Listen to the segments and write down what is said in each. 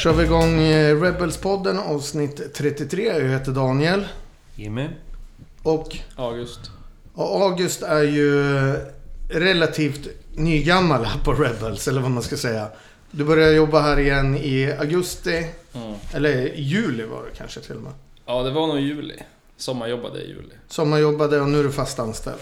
kör vi igång eh, Rebels-podden avsnitt 33. Jag heter Daniel. Jimmy. Och, August. och August är ju relativt nygammal här på Rebels, eller vad man ska säga. Du började jobba här igen i augusti, Mm. eller i juli var det kanske till och med. Ja, det var nog juli. Sommarjobbade i juli. Sommarjobbade och nu är du fast anställd.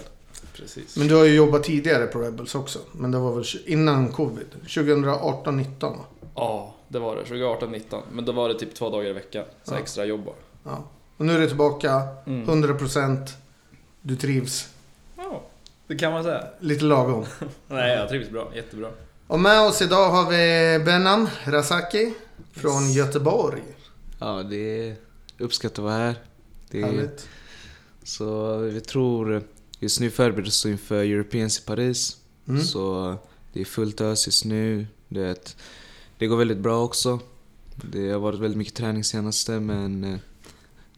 Precis. Men du har ju jobbat tidigare på Rebels också. Men det var väl innan covid? 2018-19 va? Ja, det var det. 2018-19. Men då var det typ två dagar i veckan. Så Ja. extra jobb bara. Ja. Och nu är du tillbaka, Mm. 100%. Du trivs. Ja, det kan man säga. Lite lagom. Nej, jag trivs bra. Jättebra. Och med oss idag har vi Benan Razaki från Yes. Göteborg. Ja, det är uppskattat att vara här. Det är, Härligt. så vi tror just nu förbereder oss inför Europeans i Paris. Mm. Så det är fullt ös just nu. Det, det går väldigt bra också. Det har varit väldigt mycket träning senaste men eh,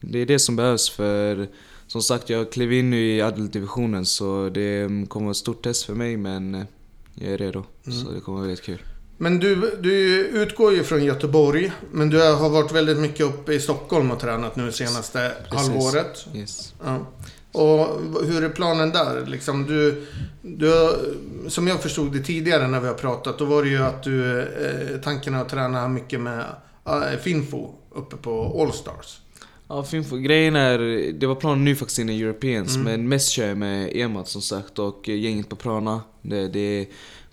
det är det som behövs för som sagt jag klev in nu i adult-divisionen så det kommer vara ett stort test för mig men eh, jag är redo. Mm. Så det kommer vara väldigt kul. Men du, du utgår ju från Göteborg. Men du har varit väldigt mycket uppe i Stockholm och tränat nu senaste Precis. halvåret. Yes. Ja. Och hur är planen där? Liksom du, du, som jag förstod det tidigare när vi har pratat, då var det ju att du, eh, tanken är att träna mycket med eh, Finfo uppe på Allstars. Ja, Finfo. Grejen är, det var planen nu faktiskt innan Europeans, Mm. men mest kör jag med Emad som sagt och gänget på Prana. Det, det,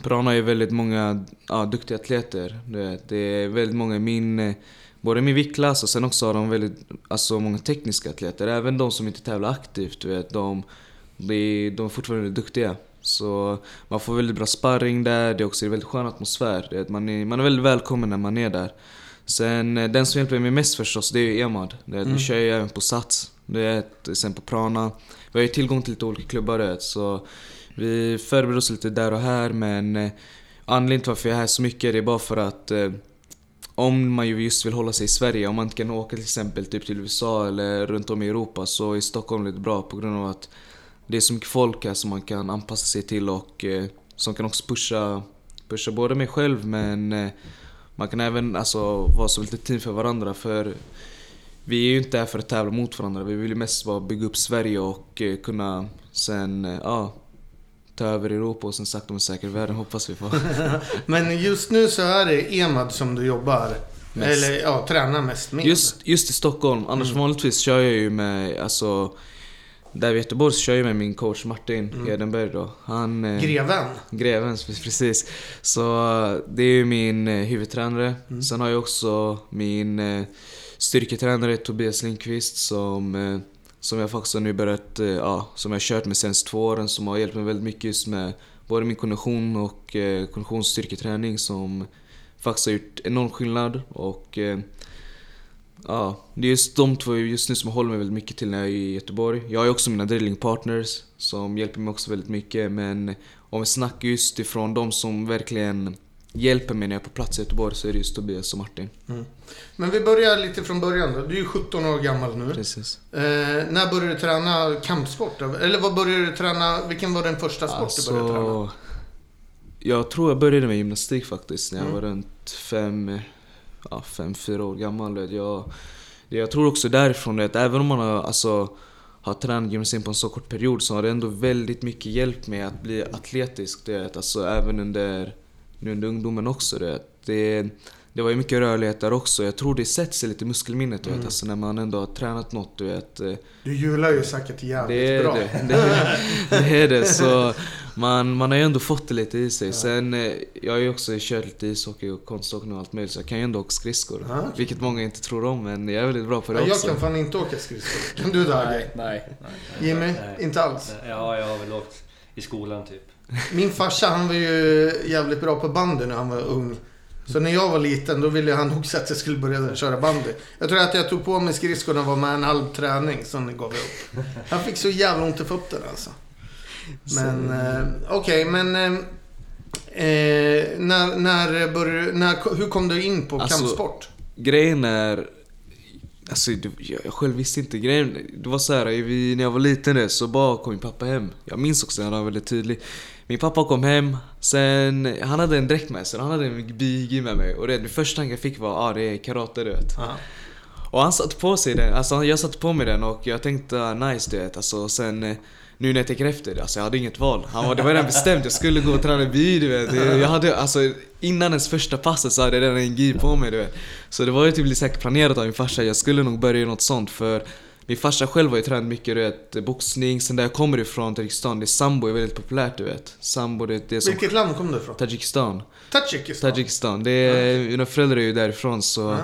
Prana är väldigt många ja, duktiga atleter. Det, det är väldigt många i min, eh, både min viktklass och sen också har de väldigt, alltså många tekniska atleter. Även de som inte tävlar aktivt, du vet, de, de, de är fortfarande duktiga. Så man får väldigt bra sparring där, det är också en väldigt skön atmosfär. Det, man, är, man är väldigt välkommen när man är där. Sen eh, den som hjälper mig mest förstås, det är ju Emad. Det, Mm. Nu kör jag även på Sats, det sen på Prana. Vi har ju tillgång till lite olika klubbar det, så vi förbereder oss lite där och här men eh, anledningen till varför jag är här så mycket det är bara för att eh, om man ju just vill hålla sig i Sverige, om man inte kan åka till exempel typ till USA eller runt om i Europa så är Stockholm lite bra på grund av att det är så mycket folk här som man kan anpassa sig till och eh, som kan också pusha, pusha både mig själv men eh, man kan även alltså, vara som lite team för varandra för vi är ju inte här för att tävla mot varandra. Vi vill ju mest bara bygga upp Sverige och eh, kunna sen, eh, ja, ta över Europa och sen sakta men säkert världen hoppas vi på. Men just nu så är det Emad som du jobbar, Mest. eller ja, tränar mest med. Just, just i Stockholm, annars Mm. vanligtvis kör jag ju med, alltså där i Göteborg så kör jag med min coach Martin Mm. Edenberg då. Han... eh, Greven. Greven, precis. Så eh, det är ju min eh, huvudtränare. Mm. Sen har jag också min eh, styrketränare Tobias Lindqvist som, eh, som jag faktiskt har nu börjat, eh, ja, som jag har kört med senaste två åren som har hjälpt mig väldigt mycket just med både min kondition och eh, konditionsstyrketräning som faktiskt har gjort enorm skillnad och eh, Ja, det är just de två just nu som jag håller mig väldigt mycket till när jag är i Göteborg. Jag har ju också mina drillingpartners som hjälper mig också väldigt mycket men om vi snackar just ifrån de som verkligen hjälper mig när jag är på plats i Göteborg så är det just Tobias och Martin. Men vi börjar lite från början då. Du är ju 17 år gammal nu. Precis. Eh, när började du träna kampsport? Eller vad började du träna? Vilken var den första sport du började träna? Alltså, jag tror jag började med gymnastik faktiskt när jag Mm. var runt fem, ja, fem, fyra år gammal. Jag, jag tror också därifrån att även om man har, alltså, har tränat gymnastik på en så kort period så har det ändå väldigt mycket hjälpt mig att bli atletisk. Det, alltså, även under, nu under ungdomen också. Det, det, det var ju mycket rörlighet där också. Jag tror det sätter sig lite i muskelminnet du vet. Mm. Alltså, när man ändå har tränat något. Du vet, Du hjular ju säkert jävligt det är bra. det. Det är, det är det. Så man, man har ju ändå fått det lite i sig. Sen, eh, jag har ju också kört lite ishockey och konståkning och allt möjligt så jag kan ju ändå åka skridskor. Ja, okej. Vilket många inte tror om men jag är väldigt bra på det Ja, jag också. kan fan inte åka skridskor. Kan du Dage? Nej, nej. nej. Jimmy? Nej. Inte alls? Ja, jag har väl åkt i skolan typ. Min farsa han var ju jävligt bra på bandy när han var ung. Så när jag var liten då ville han också att jag skulle börja köra bandy. Jag tror att jag tog på mig skridskorna var med en halv träning, sen gav jag upp. Han fick så jävla ont i fötterna alltså. Men eh, okej, men... Eh, eh, när, när började, när, hur kom du in på Alltså, kampsport? Grejen är, Alltså, jag, själv visste inte grejen. Det var så här, vi, när jag var liten så bara kom min pappa hem. Jag minns också, han var väldigt tydlig. Min pappa kom hem, sen, han hade en dräkt med sig, han hade en BG med mig. Och det, det första jag fick var, ah det är karate du vet. Ja. Och han satte på sig den, alltså jag satte på mig den och jag tänkte ah, nice du vet. Alltså, sen eh, nu när jag tänker efter, alltså jag hade inget val. Han var, det var redan bestämt, jag skulle gå och träna bi du vet. Jag hade, alltså innan ens första passet så hade jag redan en gi på mig du vet. Så det var ju typ lite planerat av min farsa, jag skulle nog börja i något sånt för min farsa själv har ju tränat mycket du vet, boxning, sen där jag kommer ifrån, Tadzjikistan, det är sambo är väldigt populärt du vet. Sambo det, det är som Vilket land kom du ifrån? Tadzjikistan. Tadzjikistan? Tadzjikistan, det är, mina föräldrar är ju därifrån så Ah.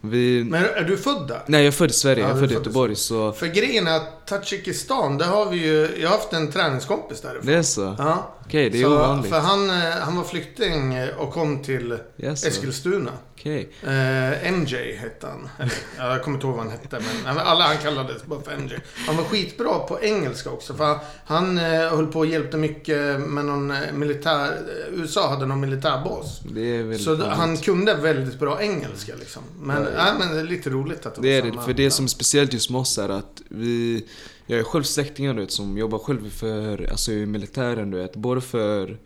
vi... Men är du född där? Nej jag är född i Sverige, Ja, jag är född i Göteborg så... För grejen är att Tadzjikistan, där har vi ju... Jag har haft en träningskompis därifrån. Det är så? Ja. Okej, det är så, ovanligt. För han, eh, han var flykting eh, och kom till Yes, Eskilstuna. Okej. Eh, MJ hette han. Eller, ja, jag kommer inte ihåg vad han hette, men alla han kallades bara för MJ. Han var skitbra på engelska också. För han, han eh, höll på och hjälpte mycket med någon militär... USA hade någon militärbas. Det är väldigt Så vanligt. han kunde väldigt bra engelska liksom. Men, ja, men det är lite roligt att det, Det är var det, samma för det som är speciellt just med oss är att vi... Jag är själv släktingar du vet, som jobbar själv för, alltså i militären du vet. Både för,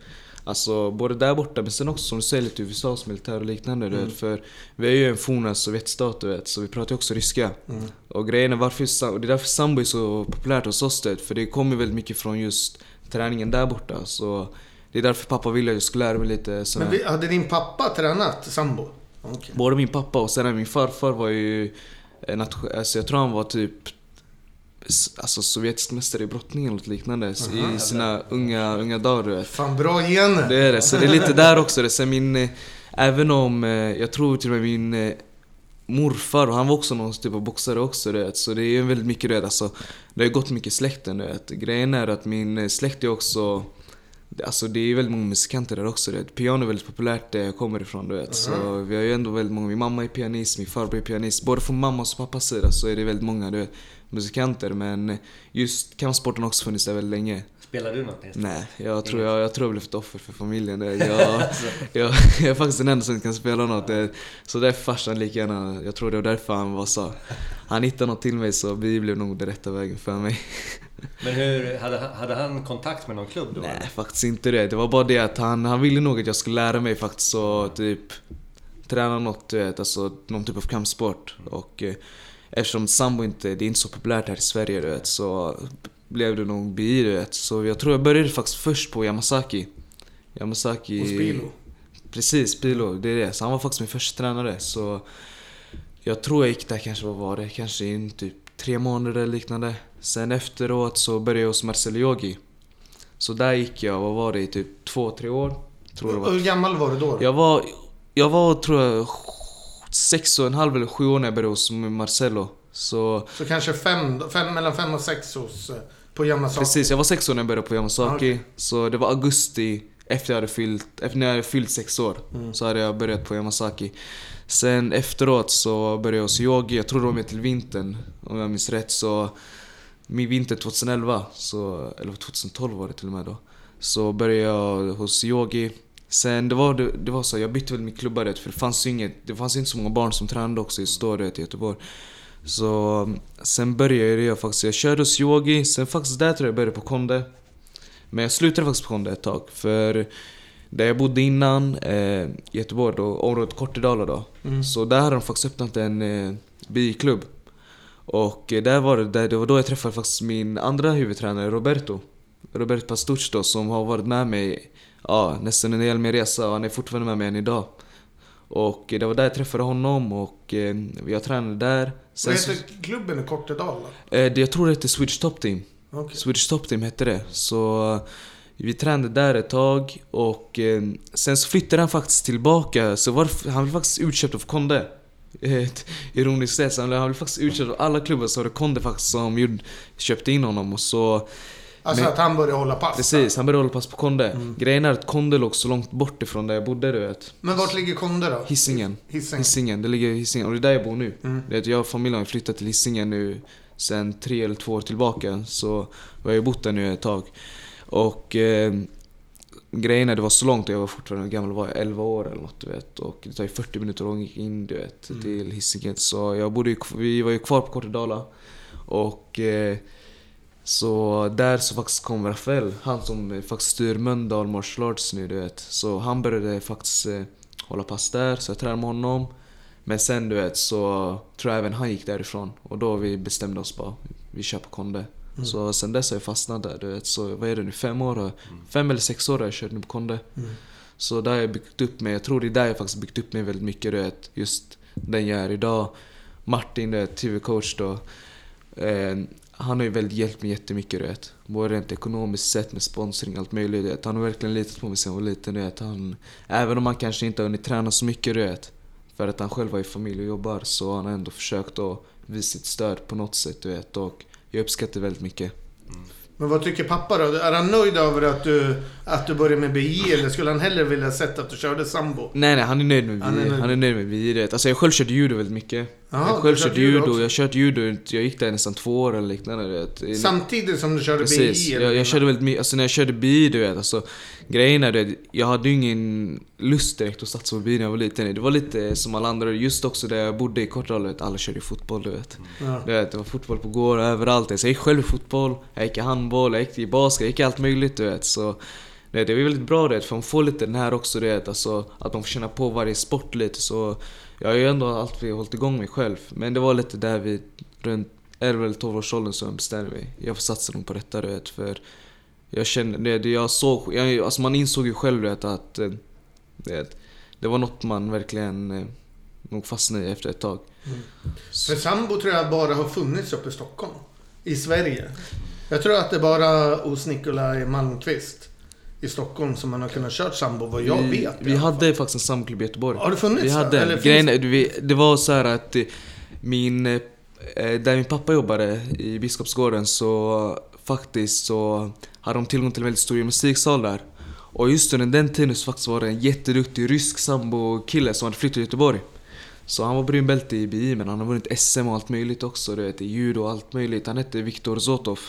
alltså både där borta men sen också som du säger lite USAs militär och liknande du Mm. vet. För vi är ju en forna sovjetstat du vet, så vi pratar ju också ryska. Mm. Och grejen är varför, och det är därför sambo är så populärt hos oss du vet, för det kommer väldigt mycket från just träningen där borta. Så det är därför pappa ville att jag skulle lära mig lite sådär. Men vi, hade din pappa tränat sambo? Okej. Både min pappa och sen min farfar var ju... nation- Alltså jag tror han var typ... Alltså sovjetisk mästare i brottning eller något liknande Aha. i sina unga, unga dagar du vet. Fan, bra gener. Det är det, så det är lite där också. Det. Sen min... eh, Även om, eh, jag tror till och med min eh, morfar, och han var också någon typ av boxare också du vet. Så det är ju väldigt mycket det alltså. Det har gått mycket i släkten du vet. Grejen är att min släkt är också... Alltså det är väldigt många musikanter där också vet. Piano är väldigt populärt där jag kommer ifrån du vet. Så vi har ju ändå väldigt många, min mamma är pianist, min farbror är pianist. Både från mammas och pappas sida så är det väldigt många du vet, musikanter. Men just kampsporten har också funnits där väldigt länge. Spelar du något instrument? Nej, jag tror jag, jag tror jag blev ett offer för familjen. där. Jag, jag, jag är faktiskt den enda som inte kan spela något. Det- Så därför farsan lika gärna, jag tror det var därför han var så. Han hittade något till mig så bi blev nog den rätta vägen för mig. Men hur, hade, han- hade han kontakt med någon klubb då? Nej, faktiskt inte det. Det var bara det att han, han ville nog att jag skulle lära mig faktiskt så typ träna något, du vet, alltså någon typ av kampsport. Och eh, eftersom sambo inte, det är inte så populärt här i Sverige du vet, så blev det nog bi du vet. Så jag tror jag började faktiskt först på Yamasaki. Yamasaki... Hos Pilo. Precis, Pilo. Det är det. Så han var faktiskt min första tränare. Så jag tror jag gick där kanske, vad var det? Kanske in typ tre månader eller liknande. Sen efteråt så började jag hos Marcelo Yogi. Så där gick jag, vad var det, i typ två, tre år? Tror det var. Hur gammal var du då? Jag var, jag var tror jag sex och en halv eller sju år när jag började hos Marcelo. Så Så kanske fem, fem, mellan fem och sex hos, eh, på Yamasaki. precis, jag var sex år när jag började på Yamasaki. Okej. Så det var augusti efter jag hade fyllt, efter när jag hade fyllt sex år. Mm. Så hade jag börjat på Yamasaki. Sen efteråt så började jag hos Yogi, jag tror det var med till vintern om jag minns rätt. Så min vinter 2011, så, eller 2012 var det till och med då. Så började jag hos Yogi. Sen det var, det, det var så, jag bytte väl mitt klubbar rätt, för det fanns inget, det fanns inte så många barn som tränade också i Ståret i Göteborg. Så sen började jag faktiskt, jag körde hos Yogi, sen faktiskt där tror jag började på Konde. Men jag slutade faktiskt på Konde ett tag, för där jag bodde innan, eh, Göteborg då, området Kortedala då. Mm. Så där hade de faktiskt öppnat en eh, biklubb. Och eh, där var det, där, det var då jag träffade faktiskt min andra huvudtränare Roberto. Roberto Pastuch då, som har varit med mig ja, nästan en hel min resa och han är fortfarande med mig än idag. Och eh, det var där jag träffade honom och eh, jag tränade där. Sen Vad heter klubben i Kortedala? eh, det, jag tror det hette Swedish Top Team. Okej. Swedish Top Team hette det. Så eh, vi tränade där ett tag och eh, sen så flyttade han faktiskt tillbaka. Så var, han blev faktiskt utköpt av Konde. Ett ironiskt sätt, han blev han blev faktiskt utköpt av alla klubbar så var det Konde faktiskt som gjorde, köpte in honom och så Alltså Men- att han började hålla pass? Precis, han började hålla pass på Konde. Mm. Grejen är att Konde låg så långt bort ifrån där jag bodde du vet. Men vart ligger Konde då? Hisingen. Hisingen? Hisingen, det ligger i Hisingen och det är där jag bor nu. Mm. Det är att jag och familjen har flyttat till Hisingen nu sen tre eller två år tillbaka. Så vi har ju bott där nu ett tag. Och eh, grejen är det var så långt och jag var fortfarande, gammal var jag? 11 år eller något du vet. Och det tar ju 40 minuter att åka in du vet, Mm. till Hisingen. Så jag bodde ju, vi var ju kvar på Kortedala. Och eh, så där så faktiskt kom Rafael, han som faktiskt styr Mölndal Martial Arts nu du vet. Så han började faktiskt eh, hålla pass där, så jag tränade med honom. Men sen du vet så tror jag även han gick därifrån. Och då vi bestämde oss bara, vi kör på Konde. Mm. Så sen dess har jag fastnat där du vet. Så vad är det nu, fem år? har- Fem eller sex år har jag kört nu på Konde. Mm. Så där har jag byggt upp mig. Jag tror det är där jag faktiskt byggt upp mig väldigt mycket. Du vet. Just den jag är idag. Martin, TV-coach då. Eh, han har ju väldigt hjälpt mig jättemycket du vet. Både rent ekonomiskt sett med sponsring och allt möjligt. Du vet. Han har verkligen litat på mig sen jag var liten. Du vet. Han, även om han kanske inte har hunnit träna så mycket du vet. För att han själv har ju familj och jobbar. Så han har ändå försökt att visa sitt stöd på något sätt du vet. Och jag uppskattar det väldigt mycket. Mm. Men vad tycker pappa då? Är han nöjd över att du, att du började med BI eller skulle han hellre vilja sett att du körde sambo? Nej nej, han är nöjd med Han är nöjd. han är nöjd med vet. Alltså jag själv körde judo väldigt mycket. Jaha, jag själv körde körde judo också? jag kört judo, jag gick där nästan två år eller liknande vet. Samtidigt som du körde Precis, BI? eller? jag, jag körde väldigt mycket, alltså när jag körde bi du vet, alltså grejen är det, jag hade ju ingen lust direkt att satsa på bi när jag var liten. Det var lite som alla andra, just också där jag bodde i Kortedala, alla körde fotboll du vet. Ja. Du vet, det var fotboll på gård överallt. Så jag gick själv i fotboll, jag gick i handboll, jag gick i basket, jag gick i allt möjligt du vet. Så det, det var väldigt bra du vet, för man får lite den här också du vet, alltså att man får känna på varje sport lite så jag har ju ändå alltid hållit igång mig själv. Men det var lite där vid runt 11 eller 12 års åldern som jag bestämde mig. Jag får satsa nog på detta du vet, för jag kände, det, jag såg, jag, alltså man insåg ju själv vet, att eh, det, det var något man verkligen eh, nog fastnade i efter ett tag. För sambo tror jag bara har funnits uppe i Stockholm. I Sverige. Jag tror att det är bara hos Nikolaj Malmqvist i Stockholm som man har kunnat kört sambo vad jag vi, vet. Vi hade faktiskt en samklubb i Göteborg. Har det funnits Vi hade Eller en. finns- Grejen, vi, det var så här att min... eh, Där min pappa jobbade i Biskopsgården så faktiskt så hade de tillgång till en väldigt stor gymnastiksal där. Och just under den tiden så faktiskt var det en jätteduktig rysk sambo-kille som hade flyttat till Göteborg. Så han var brunbälte i BI men han har vunnit SM och allt möjligt också. Du vet, i judo och allt möjligt. Han hette Viktor Zotov.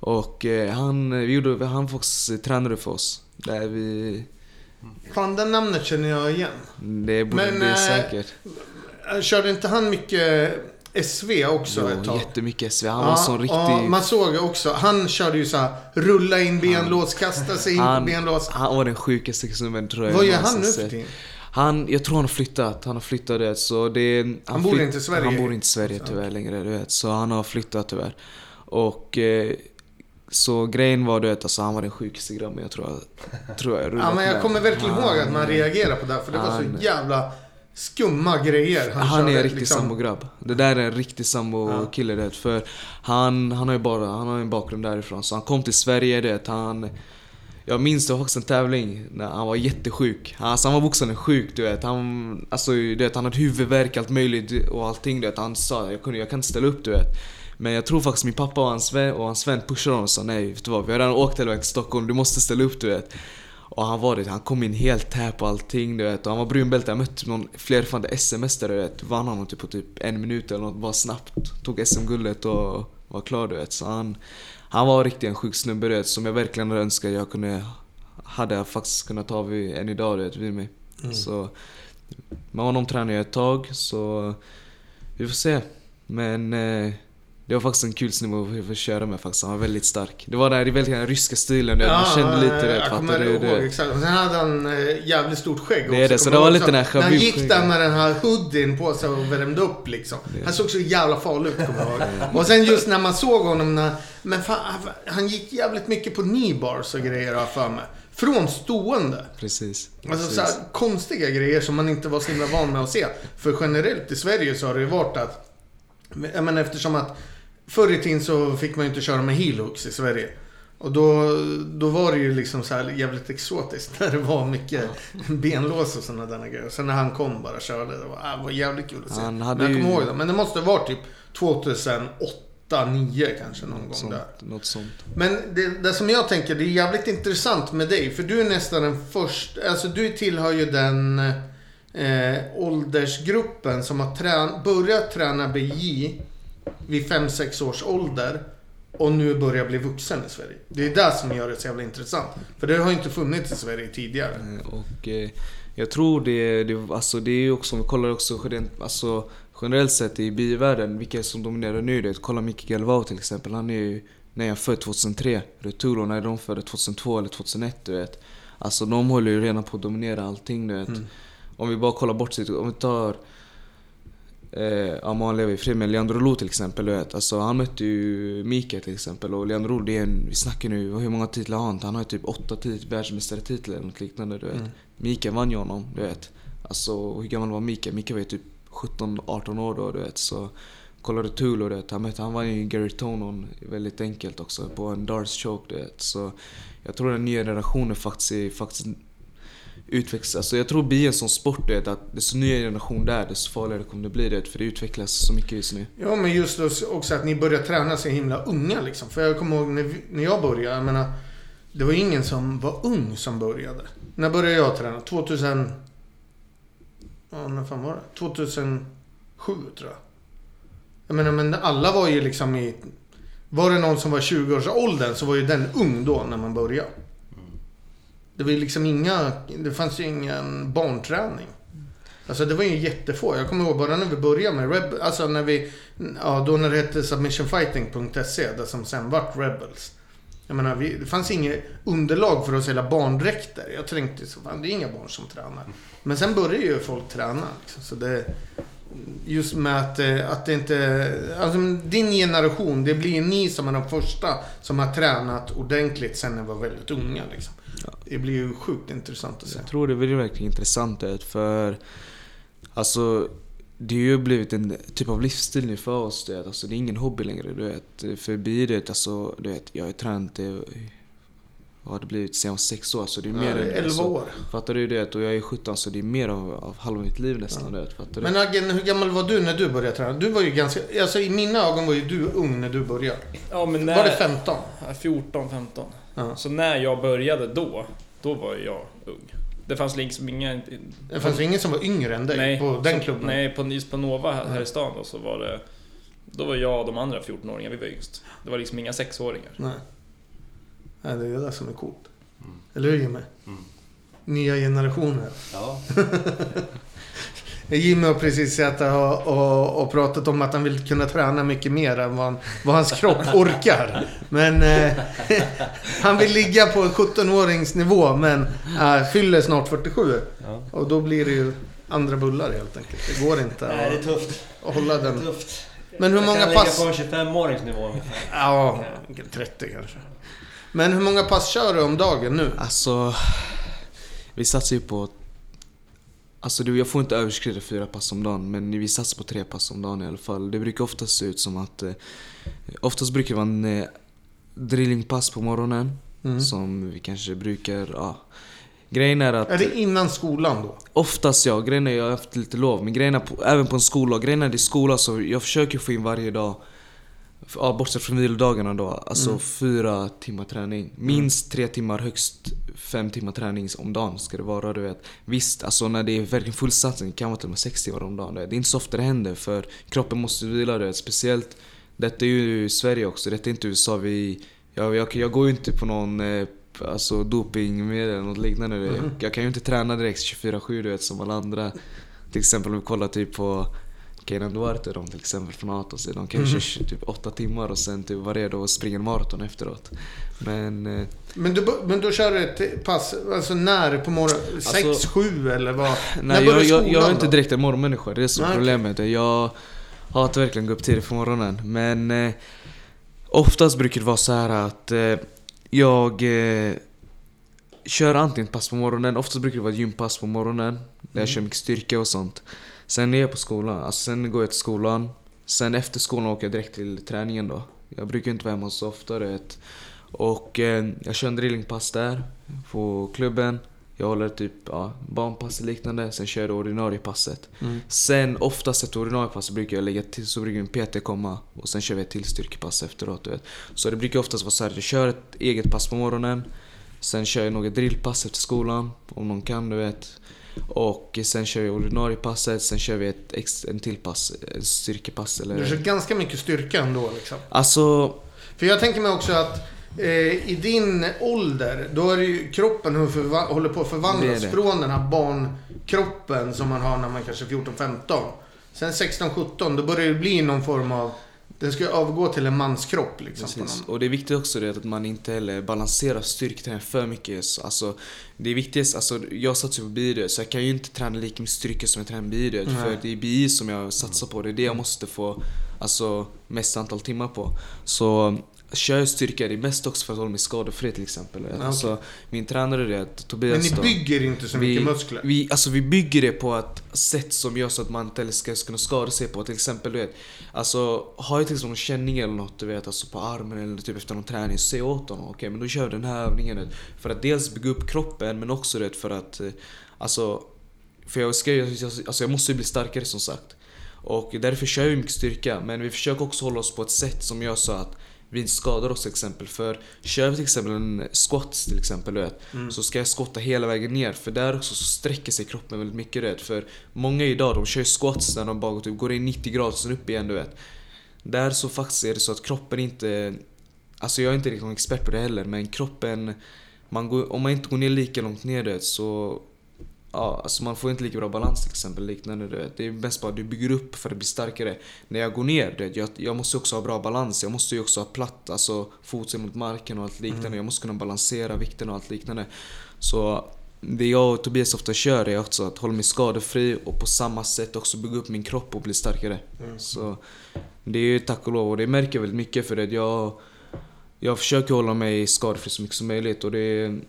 Och eh, han, vi gjorde, han faktiskt tränade för oss. Där vi... Fan, det namnet känner jag igen. Det borde Men, det eh, säkert. Äh, Körde inte han mycket SV också ett Jo, tag? jättemycket SV. Han var en sån riktig... ja, man såg också. Han körde ju så här, rulla in benlås, kasta sig in han, benlås. han var den sjukaste snubben tror jag Vad gör han nu för tiden? Han, jag tror han har flyttat. Han har flyttat det, så det... Han, bor inte i Sverige? Han bor inte i Sverige tyvärr längre, du vet. Så han har flyttat tyvärr. Och... Eh, så grejen var du vet, alltså han var den sjukaste grabben jag tror jag, tror jag Ja, men jag kommer verkligen ihåg att man Han- reagerar på det. här, För det var Han- så jävla skumma grejer han, Han är en riktig liksom. sambograbb. Det där är en riktig sambo-kille det. För han, han har ju bara, han har en bakgrund därifrån. Så han kom till Sverige det. Han, jag minns det var faktiskt en tävling när han var jättesjuk. Alltså han var bokstavligen sjuk du vet. Han, alltså, du vet, han hade huvudvärk, allt möjligt och allting du vet. Han sa jag, kunde, jag kan inte ställa upp du vet. Men jag tror faktiskt min pappa och hans vän, och hans vän pushade honom och sa nej vet du vad, vi har redan åkt hela vägen till Stockholm, du måste ställa upp du vet. Och han var det, han kom in helt tär på allting du vet. Och han var brunbälte, jag mötte någon flerfaldig SM-mästare du vet. Vann honom typ på typ en minut eller något, bara snabbt. Tog SM-guldet och var klar du vet. Så han, han var riktigt en sjuk snubbe du vet, som jag verkligen hade önskat jag kunde, hade jag faktiskt kunnat ha vid, än idag du vet, vid mig. Så med honom tränade jag ett tag så vi får se. Men eh, det var faktiskt en kul snubbe att köra med faktiskt. Han var väldigt stark. Det var den här, väldigt den ryska stilen, vet. man kände lite det. jag kommer ihåg Det- exakt. Och sen hade han eh, jävligt stort skägg Det är också. det, så det var lite den här När han gick där med den här hoodien på sig och värmde upp liksom. Han såg så jävla farlig ut kommer jag ihåg. Och sen just när man såg honom när... Men fan, han- han gick jävligt mycket på kneebars och grejer har jag för mig. Från stående. Precis. Alltså precis. så här, konstiga grejer som man inte var så himla van med att se. För generellt i Sverige så har det ju varit att... Jag menar eftersom att förr i tiden så fick man ju inte köra med heel hooks i Sverige. Och då, då var det ju liksom så här jävligt exotiskt när det var mycket benlås och sådana där grejer. Sen när han kom bara körde, det var, ah, var jävligt kul att se. Han Men hade jag ju- kommer ihåg det. Men det måste ha varit typ 2008, 2009 kanske någon gång sånt, där. Något sånt. Men det, det som jag tänker, det är jävligt intressant med dig. För du är nästan den första, alltså du tillhör ju den eh, åldersgruppen som har trän, börjat träna BJ vid 5-6 års ålder. och nu börjar bli vuxen i Sverige. Det är det som gör det så jävla intressant. För det har ju inte funnits i Sverige tidigare. Eh, Och eh, jag tror det, det, alltså det är ju också, om vi kollar också generellt, alltså, generellt sett i bivärlden, vilka som dominerar nu? Det, kolla Micke Galvao till exempel, han är ju, när jag född 2003, Retulo när de födde 2002 eller 2001 du vet. Alltså de håller ju redan på att dominera allting du vet. Mm. Om vi bara kollar bort sitt, om vi tar Eh, Aman lever i fred med Leandro Lo till exempel. Du vet. Alltså, han mötte ju Mika till exempel och Leandro Lo, det är en, vi snackar nu, hur många titlar har han? Han har ju typ åtta tit- världsmästartitlar eller något liknande du vet. Mm. Mika vann ju honom, du vet. Alltså hur gammal var Mika? Mika var ju typ 17-18 år då du vet. Så kollar du Tulo du vet, han, mötte, han vann ju Gary Tonon väldigt enkelt också på en darts choke du vet. Så jag tror den nya generationen faktiskt, är- faktiskt utvecklas. Alltså jag tror bien som sport är att desto nya generation där desto farligare kommer det bli det. För det utvecklas så mycket just nu. Ja, men just också att ni börjar träna så himla unga liksom. För jag kommer ihåg när, när jag började, jag menar, det var ingen som var ung som började. När började jag träna? 2000... Ja, när fan var det? 2007 tror jag. Jag menar, men alla var ju liksom i... Var det någon som var 20-årsåldern så var ju den ung då när man började. Det var ju liksom inga... Det fanns ju ingen barnträning. Alltså det var ju jättefå. Jag kommer ihåg bara när vi började med Rebels. Alltså när vi... Ja, då när det hette submissionfighting.se. Det som sen vart Rebels. Jag menar, vi, det fanns inget underlag för att sälja barndräkter. Jag tänkte så, fan, det är inga barn som tränar. Men sen började ju folk träna. Liksom, så det, just med att, eh, att det inte... Alltså din generation, det blir ni som är de första som har tränat ordentligt sen när vi var väldigt unga. Liksom. Det blir ju sjukt intressant att se. Jag tror det blir verkligen intressant vet, för alltså det har ju blivit en typ av livsstil nu för oss. Du vet. Alltså, det är ingen hobby längre. Du vet. För bi, du vet, alltså, du vet, jag har ju tränat det, vad har det blivit, sen jag var sex år. Så det är mer Ja, än 11 alltså, år. Fattar du det? Och jag är 17 så det är mer av, av halva mitt liv nästan. Du vet, fattar du? Men Aggen, hur gammal var du när du började träna? Du var ju ganska... Alltså i mina ögon var ju du ung när du började. Ja, men när... Var det 15? Ja, 14, 15. Ja. Så när jag började då, då var jag ung. Det fanns liksom inga... Det fanns ingen som var yngre än dig nej, på den så- klubben. Nej, på, just på Nova här, här i stan då, så var det... Då var jag och de andra 14-åringarna, vi var yngst. Det var liksom inga sexåringar. Nej. Nej, det är det som är coolt. Eller hur Jimmy? Mm. Nya generationer. Ja. Jimmy har precis suttit och, och, och pratat om att han vill kunna träna mycket mer än vad, han, vad hans kropp orkar. Men eh, han vill ligga på 17-årings nivå men äh, fyller snart 47. ja. Och då blir det ju andra bullar helt enkelt. Det går inte Nej, det är att, tufft. att hålla Det är den. tufft. Men hur jag många kan pass... ligga på en 25-årings nivå ungefär. Ja, 30 kanske. Men hur många pass kör du om dagen nu? Alltså, vi satsar ju på... Alltså du, jag får inte överskrida fyra pass om dagen, men vi satsar på tre pass om dagen i alla fall. Det brukar oftast se ut som att... Eh, oftast brukar det vara en eh, drillingpass på morgonen, Mm. som vi kanske brukar... Ja. Grejen är att... Är det innan skolan då? Oftast ja, grejen är jag har haft lite lov. Men grejen är på, även på en skola, grejen är det är skola så jag försöker få in varje dag Ja, bortsett från vilodagarna då. Alltså Mm. fyra timmar träning. Minst tre timmar, högst fem timmar träning om dagen ska det vara. Du vet. Visst, alltså när det är verkligen fullsatsning kan vara till och med sex timmar om dagen. Det är inte så ofta det händer för kroppen måste vila. Du vet. Speciellt, detta är ju Sverige också, detta är inte USA. Vi, jag, jag, jag går ju inte på någon eh, alltså dopingmedel eller något liknande. vet. Mhm. Jag kan ju inte träna direkt 24-7 du vet som alla andra. Till exempel om vi kollar typ på Keinan Duarte de till exempel från Atos. De kan ju Mhm. köra typ åtta timmar och sen typ vara redo och springa en maraton efteråt. Men eh, Men, du, men då kör du ett pass, alltså när på morgonen? Sex, Alltså- sju eller vad? när nej, börjar jag, jag, jag skolan är inte direkt en morgonmänniska, det är är Nej, problemet. Jag hatar verkligen att gå upp tidigt på morgonen. Men eh, oftast brukar det vara så här att eh, jag eh, kör antingen pass på morgonen, oftast brukar det vara ett gympass på morgonen. Där jag Mm. kör mycket styrka och sånt. Sen är jag på skolan, alltså sen går jag till skolan. Sen efter skolan åker jag direkt till träningen då. Jag brukar inte vara hemma så ofta du vet. Och eh, jag kör en drillingpass där på klubben. Jag håller typ ja, barnpass och liknande, sen kör jag det ordinarie passet. Mm. Sen oftast efter ordinarie pass brukar jag lägga till, så brukar min PT komma och sen kör vi ett till styrkepass efteråt du vet. Så det brukar oftast vara så här att jag kör ett eget pass på morgonen. Sen kör jag några drillpass efter skolan, om någon kan du vet. Och sen kör vi ordinarie passet, sen kör vi ett ex, en till pass, ett styrkepass eller... Du kör ganska mycket styrka ändå liksom. Alltså, För jag tänker mig också att eh, i din ålder, då är det ju kroppen hur förva- håller på att förvandlas Det det. från den här barnkroppen som man har när man kanske är 14-15. Sen 16-17, då börjar det bli någon form av... Den ska övergå till en manskropp liksom. Precis. Och det är viktigt också det att man inte heller balanserar styrketräning för mycket. Så, Alltså, det är viktigt, alltså, jag satsar på biodöd så jag kan ju inte träna lika mycket styrka som jag tränar. Nej. För det är BI som jag satsar på, det är det jag måste få alltså, mest antal timmar på. Så kör jag styrka, det är mest också för att hålla mig skadefri till exempel. okej. Alltså, min tränare det, Men Tobias ni då, bygger inte så mycket muskler. vi, alltså vi bygger det på ett sätt som gör så att man inte ska kunna skada sig på. Till exempel, du vet. Alltså, har jag till exempel någon känning eller något, du vet, alltså på armen eller typ efter någon träning, så säg åt honom. Okej, men då kör vi den här övningen. vet. För att dels bygga upp kroppen, men också vet, för att, eh, alltså, för jag, ska, alltså jag måste ju bli starkare som sagt. Och därför kör vi mycket styrka, men vi försöker också hålla oss på ett sätt som gör så att vi skadar oss till exempel. För kör vi till exempel en squats till exempel, vet, så ska jag skotta hela vägen ner. För där också så sträcker sig kroppen väldigt mycket. Vet. För många idag de kör squats när de bara typ går in 90 grader och sen upp igen. Du vet. Där så faktiskt är det så att kroppen inte... Alltså jag är inte riktigt någon expert på det heller men kroppen... Man går, om man inte går ner lika långt ner vet, så... Ja, alltså man får inte lika bra balans till exempel. Liknande, du vet. Det är mest bara att du bygger upp för att bli starkare. När jag går ner, du vet, jag, jag måste också ha bra balans. Jag måste ju också ha platt, alltså fotsen mot marken och allt liknande. Jag måste kunna balansera vikten och allt liknande. Så det jag och Tobias ofta kör är också att hålla mig skadefri och på samma sätt också bygga upp min kropp och bli starkare. Så det är ju tack och lov och det märker jag väldigt mycket för det. Jag, jag försöker hålla mig skadefri så mycket som möjligt och det,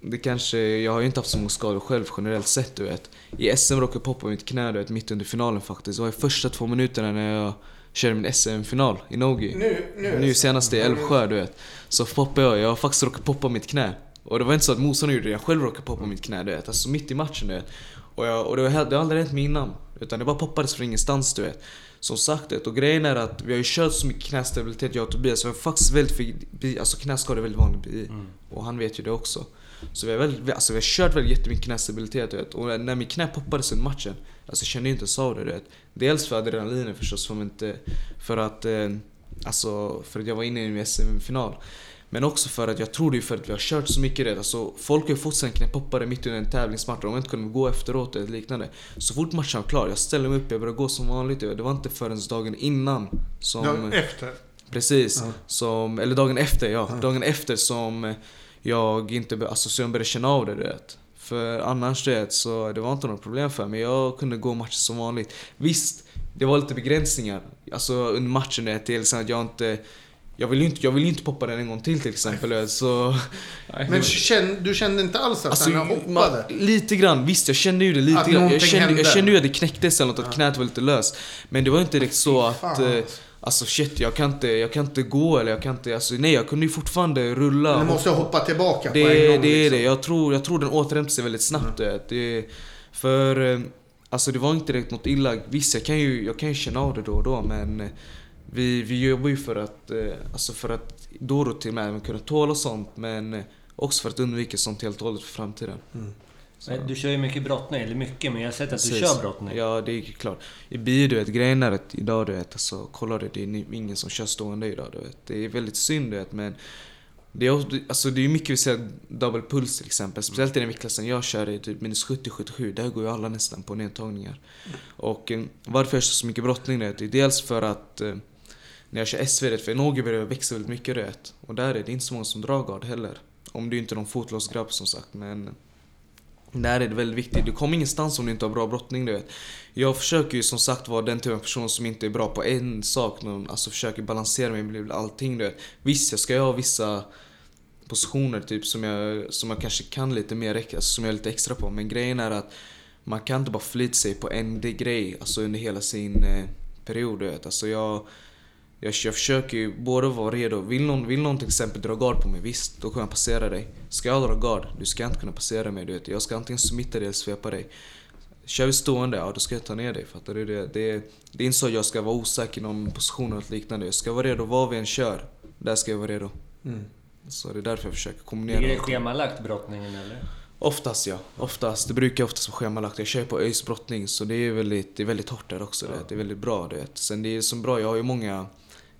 det kanske, jag har ju inte haft så många skador själv generellt sett du vet. I SM råkade jag poppa mitt knä du vet, mitt under finalen faktiskt. Det var i första två minuterna när jag körde min SM-final i Nogi. Nu, nu, Nu senast i Älvsjö du vet. Så poppade jag, jag har faktiskt råkat poppa mitt knä. Och det var inte så att motståndaren gjorde det, jag själv råkade poppa mitt knä du vet. Alltså mitt i matchen du vet. Och, jag, och det, var, det har aldrig hänt mig innan. Utan det bara poppades från ingenstans du vet. Som sagt och grejen är att vi har ju kört så mycket knästabilitet jag och Tobias. Vi har faktiskt väldigt, alltså knäskador är väldigt vanligt bi. Och han vet ju det också. Så vi har, väldigt, alltså vi har kört väldigt jättemycket knästabilitet vet. Och när mitt knä poppades under matchen, alltså jag kände inte ens av det du vet. Dels för adrenalinet förstås, för, inte, för att eh, Alltså för att jag var inne i en SM-final. Men också för att jag tror det är för att vi har kört så mycket rätt. Alltså, folk har ju fått sina knäpoppare mitt under en tävlingsmatch och de inte kunnat gå efteråt eller liknande. Så fort matchen var klar, jag ställde mig upp, jag började gå som vanligt. Det var inte förrän dagen innan som... Ja, efter. Precis. Ja. Som, eller dagen efter, ja. Ja. Dagen efter som jag inte, alltså så jag började känna av det du vet. För annars du vet, så det var inte något problem för mig. Jag kunde gå matchen som vanligt. Visst, det var lite begränsningar. Alltså under matchen du vet, till exempel att jag inte jag vill ju inte, jag vill ju inte poppa den en gång till till exempel. Så, Men känn, du kände inte alls att alltså, den hoppade? man, lite grann, visst jag kände ju det lite Att grann. Jag kände, jag kände ju att det knäcktes eller något, att knät var lite löst. Men det var inte direkt så att... Fan. Alltså shit, jag kan, inte, jag kan inte gå eller jag kan inte... Alltså, nej, jag kunde ju fortfarande rulla. Men du måste hoppa tillbaka på det, en gång. det är liksom. det. Jag tror, jag tror den återhämtar sig väldigt snabbt. vet. Det, för eh, alltså det var inte direkt något illa. Visst, jag kan ju, jag kan ju känna av det då och då men eh, vi, vi jobbar ju för att, eh, alltså för att då och med kunna tåla sånt men också för att undvika sånt helt och hållet för framtiden. Så. Du kör ju mycket brottning, eller mycket, men jag har sett att du Precis. kör brottning. Ja, det är klart. I bio, du vet, grejen är att idag, du vet, alltså kolla det, det är ingen som kör stående idag, du vet. Det är väldigt synd, du vet, men det är, alltså, det är mycket vi säger double puls till exempel. Speciellt i den viktklassen jag kör i typ minus 70-77, där går ju alla nästan på nedtagningar. Och eh, varför jag kör så mycket brottning, det är dels för att eh, när jag kör SV, för Norge börjar växa väldigt mycket, du vet. Och där är det inte så många som drar gard heller. Om du inte är någon fotlös grabb som sagt, men där är det väldigt viktigt. Du kommer ingenstans om du inte har bra brottning, du vet. Jag försöker ju som sagt vara den typen av person som inte är bra på en sak. Men alltså försöker balansera mig med allting, du vet. Visst, jag ska ju ha vissa positioner typ som jag, som jag kanske kan lite mer, alltså, som jag är lite extra på. Men grejen är att man kan inte bara förlita sig på en grej alltså under hela sin eh, period, du vet. Alltså jag, jag, jag försöker ju både vara redo. Vill någon, vill någon till exempel dra gard på mig, visst, då kan jag passera dig. Ska jag dra gard, du ska inte kunna passera mig. Du vet. Jag ska antingen smitta dig eller svepa dig. Kör vi stående, ja då ska jag ta ner dig. Fattar du? Det, det, det är inte så att jag ska vara osäker i någon position eller liknande. Jag ska vara redo var vi än kör. Där ska jag vara redo. Mm. Så det är därför jag försöker kombinera. Ligger det schemalagt brottningen eller? Oftast ja, oftast. Det brukar oftast vara schemalagt. Jag kör på ÖIS brottning så det är väldigt, det är väldigt hårt där också. Det, det är väldigt bra du vet. Sen det är som bra, jag har ju många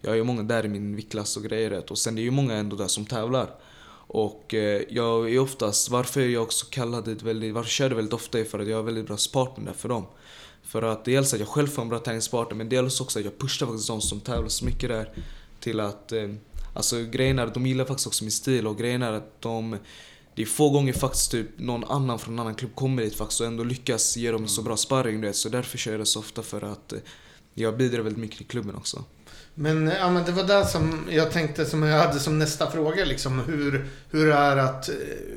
jag har ju många där i min viktklass och grejer vet. och sen det är ju många ändå där som tävlar. Och eh, jag är oftast, varför jag också kallade det väldigt, varför jag körde väldigt ofta är för att jag har väldigt bra partner för dem. För att dels att jag själv får en bra träningspartner men dels också att jag pushar faktiskt de som tävlar så mycket där till att eh, Alltså grejen är att de gillar faktiskt också min stil och grejen är att de det är få gånger faktiskt typ någon annan från en annan klubb kommer dit faktiskt och ändå lyckas ge dem så bra sparring du vet. Så därför kör jag det så ofta för att eh, jag bidrar väldigt mycket till klubben också. Men, ja, men det var det som jag tänkte som jag hade som nästa fråga. Liksom, hur, hur är att, eh,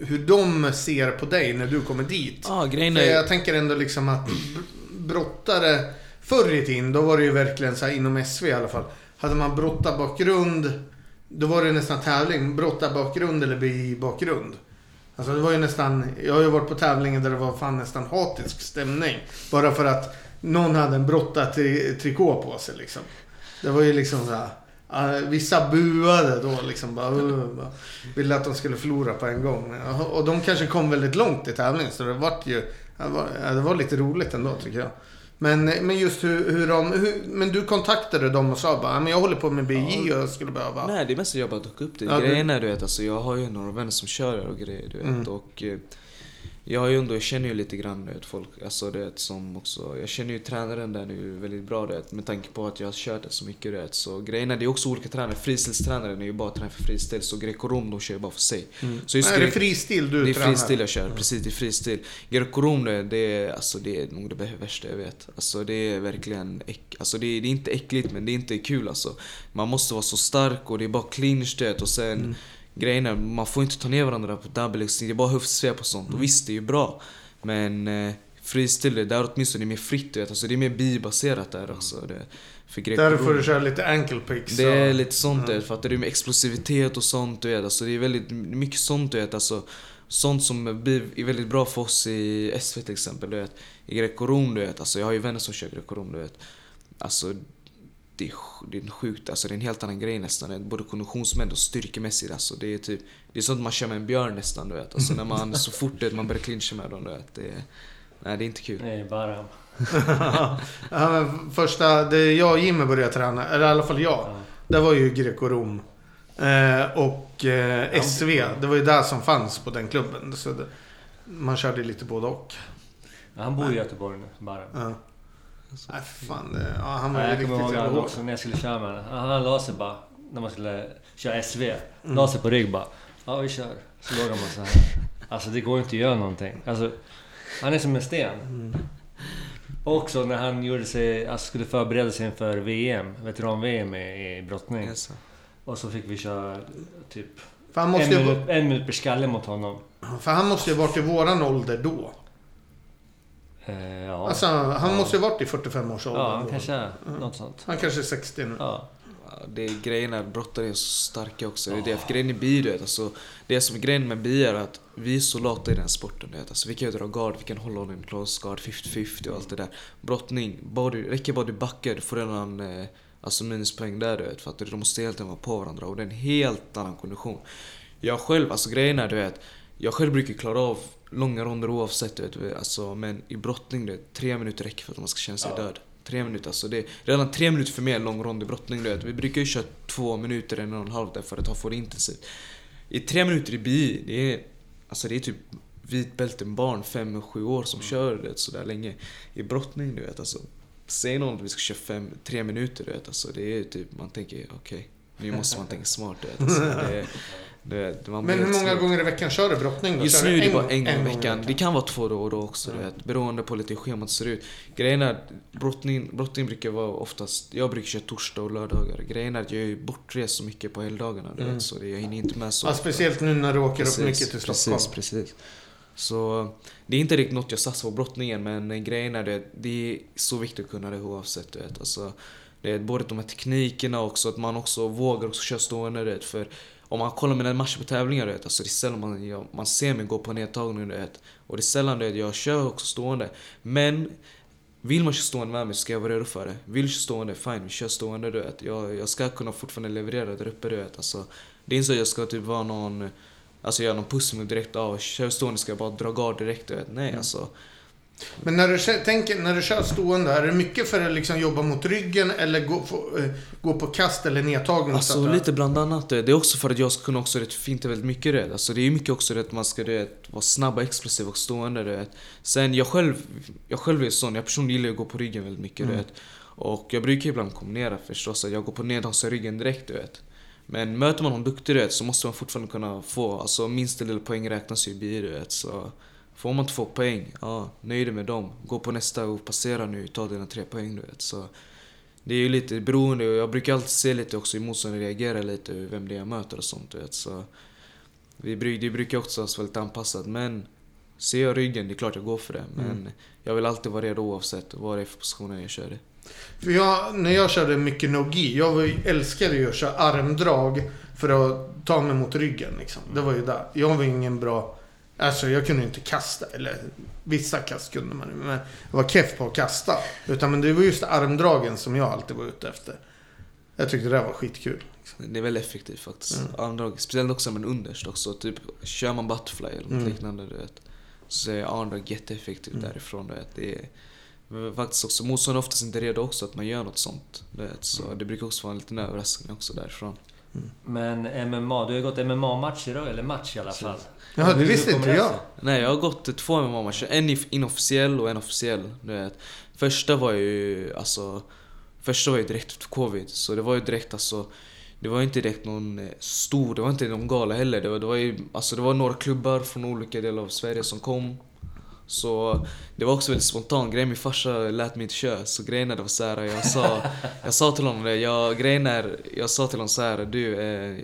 hur de ser på dig när du kommer dit. Ah, grejen är... jag tänker ändå liksom att br- brottare förr i tiden, då var det ju verkligen så här inom SV i alla fall. Hade man brottarbakgrund, då var det nästan tävling. Brottarbakgrund eller BI-bakgrund. Alltså det var ju nästan, jag har ju varit på tävlingar där det var fan nästan hatisk stämning. Bara för att någon hade en brottartrikå på sig liksom. Det var ju liksom så här. eh, vissa buade då liksom bara, uh, bara ville att de skulle förlora på en gång. Och de kanske kom väldigt långt i tävlingen så det vart ju, det var, ja, det var lite roligt ändå tycker jag. Men, men just hur, hur de, hur, men du kontaktade dem och sa bara, men jag håller på med BJ och jag skulle behöva. Nej, det är mest att jag bara dök upp det. Ja, du- Grejen är du vet, alltså jag har ju några vänner som kör och grejer du vet. Mm. Och eh, jag har ju ändå, jag känner ju lite grann vet, folk, alltså det som också, jag känner ju tränaren där nu väldigt bra du vet, med tanke på att jag har kört det så mycket du vet. Så grejen är, det är också olika tränare. Freestyle-tränaren är ju bara tränare för freestyle, så greco-rom de kör ju bara för sig. Så just Nej, är det fristil du det är tränar? freestyle jag kör, precis det är freestyle. Greco-rom det, det är, alltså, det är nog det värsta jag vet. Alltså det är verkligen, äck, alltså det är, det är inte äckligt men det är inte kul alltså. Man måste vara så stark och det är bara clinch du vet, och sen Mm. Grejen är, man får inte ta ner varandra på double X, det är bara höftsvep och sånt. Mm. Och visst det är ju bra. Men eh, freestyle, det där åtminstone är mer fritt vet, alltså det är mer bibaserat där också. Det, för Där greco-rom- får du köra lite ankle picks. det är lite sånt vet, för att det är med explosivitet och sånt du vet. Alltså det är väldigt mycket sånt du vet. Alltså, sånt som är väldigt bra för oss i SV till exempel du vet. I greco-rom du vet. Alltså jag har ju vänner som kör greco-rom du vet. Alltså det är, det är sjukt, alltså det är en helt annan grej nästan. Det Både konditionsmässigt och styrkemässigt alltså. Det är typ, det är sånt man kör med en björn nästan du vet. Alltså när man, så fort du vet, man börjar clincha med dem du vet. Det är, nej det är inte kul. Nej, bara... ja, men första, det jag och Jimmy började träna, eller i alla fall jag. Ja. Det var ju greco-rom. Eh, och eh, SV, det var ju där som fanns på den klubben. Så det, man körde lite både och. Ja, Han bor i Göteborg nu, bara. Ja. Nej, fan. Det, ja, han var Ja, ju riktigt jävla hård. också när jag skulle köra med honom. Han han la sig bara, när man skulle köra SV. Mm. La sig på rygg bara. Ja, vi kör. Så låg han bara så här. Alltså det går inte att göra någonting. Alltså, han är som en sten. Mm. Också när han gjorde sig, alltså skulle förbereda sig inför VM, veteran-VM i, i brottning. Alltså. Och så fick vi köra typ För han en minut, en minut per skalle mot honom. för han måste ju varit i våran ålder då. Eh, ja. Alltså, han Ja. måste ju varit i 45 års ålder. ja, han kanske är något sånt. Han kanske är 60 nu. Ja. Det är grejen är brottare är så starka också. Det är det. För grejen i bi, du vet, alltså, det som är grejen med bi är att vi är så lata i den sporten. Du vet. Alltså, vi kan ju dra guard, vi kan hålla honom i close guard, 50-50 och allt det där. Brottning, bara du, räcker bara du backar, du får redan eh, alltså minuspoäng där du vet. För att de måste hela tiden vara på varandra och det är en helt annan kondition. Jag själv, alltså grejen är du vet, jag själv brukar klara av långa ronder oavsett du vet. Alltså, men i brottning, du vet, tre minuter räcker för att man ska känna sig död. Tre minuter, alltså det är redan tre minuter för mig är en lång rond i brottning du vet. Vi brukar ju köra två minuter, en och en halv där för att få det intensivt. I tre minuter i BI, det är, alltså det är typ vit bälten-barn, fem, sju år som kör det sådär länge. I brottning du vet alltså. Säg någon att vi ska köra fem, tre minuter du vet alltså. Det är typ, man tänker okej. nu måste man tänka smart du vet. Alltså, det, är- det, man Men hur många slö. gånger i veckan kör du brottning då? Just nu är det bara en gång i veckan. Det kan vara två då och då också, Ja. vet. Beroende på lite hur schemat ser ut. Grejen är brottning, brottning brukar vara oftast... Jag brukar köra torsdag och lördagar. Grejen är att jag är bortrest så mycket på helgdagarna, Mm. vet. Så det, jag hinner inte med så Ja, speciellt nu när du åker Precis, upp mycket till Stockholm. Precis, precis. Så det är inte riktigt något jag satsar på brottningen men grejen är det, det är så viktigt att kunna det oavsett du vet. Alltså, det är både de här teknikerna också, att man också vågar också köra stående vet. För om man kollar mina matcher på tävlingar du vet, alltså det är sällan man, jag, man ser mig gå på nedtagning du vet. Och det är sällan du vet, jag kör också stående. Men vill man köra stående med mig ska jag vara redo för det. Vill köra stående, fine, vi kör stående du vet. Jag, jag ska kunna fortfarande leverera där uppe du vet. Alltså, det är inte så att jag ska typ vara någon Alltså göra någon pussmove direkt av, kör stående ska jag bara dra gard direkt du vet. Nej alltså. Men när du, tänker, när du kör stående, är det mycket för att liksom jobba mot ryggen eller gå, få, eh, gå på kast eller nedtagning? så Alltså att- lite bland annat. Det är också för att jag ska kunna också rätt finta väldigt mycket rätt. Alltså det är mycket också att man ska rätt, vara snabb, och explosiv och stående rätt. Sen jag själv, jag själv är sån, jag personligen gillar att gå på ryggen väldigt mycket Mm. rätt. Och jag brukar ibland kombinera förstås, att jag går på nedhållsa ryggen direkt du vet. Men möter man någon duktig du vet, så måste man fortfarande kunna få, alltså minsta lilla poäng räknas ju i du vet. Så får man två poäng, ja, nöjd med dem. Gå på nästa och passera nu, ta dina tre poäng du vet. Så det är ju lite beroende och jag brukar alltid se lite också hur motståndaren reagerar lite, vem det är jag möter och sånt du vet. Så vi det brukar också vara väldigt anpassat men ser jag ryggen, det är klart jag går för det. Men Mm. jag vill alltid vara redo oavsett vad det är för positioner jag kör i. För jag, när jag körde mycket no-gi, jag var ju, älskade ju att köra armdrag för att ta mig mot ryggen. Liksom. Det var ju där. Jag var ingen bra... Alltså jag kunde inte kasta. Eller vissa kast kunde man Men jag var keff på att kasta. Utan men det var just armdragen som jag alltid var ute efter. Jag tyckte det var skitkul. Det är väldigt effektivt faktiskt. Mm. Armdrag, speciellt också med underst också. Typ, kör man butterfly eller något Mm. liknande du vet. Så är armdrag jätteeffektivt Mm. därifrån du vet. Det är faktiskt också, motståndaren är oftast inte redo också att man gör något sånt. Du vet. Så Mm. det brukar också vara en liten överraskning också därifrån. Men MMA, du har gått MMA-matcher då, eller match i alla fall. Jaha, det visste inte jag. Nej, jag har gått två MMA-matcher. En inofficiell och en officiell. Du vet. Första var ju alltså... Första var ju direkt efter covid. Så det var ju direkt alltså... Det var inte direkt någon eh, stor, det var inte någon gala heller. Det var, det var ju, alltså det var några klubbar från olika delar av Sverige som kom. Så det var också väldigt spontant. Grejen min farsa lät mig inte köra. Så grejen är det var så här, jag sa, jag sa till honom det. Jag, grejen är, jag sa till honom så här, du eh,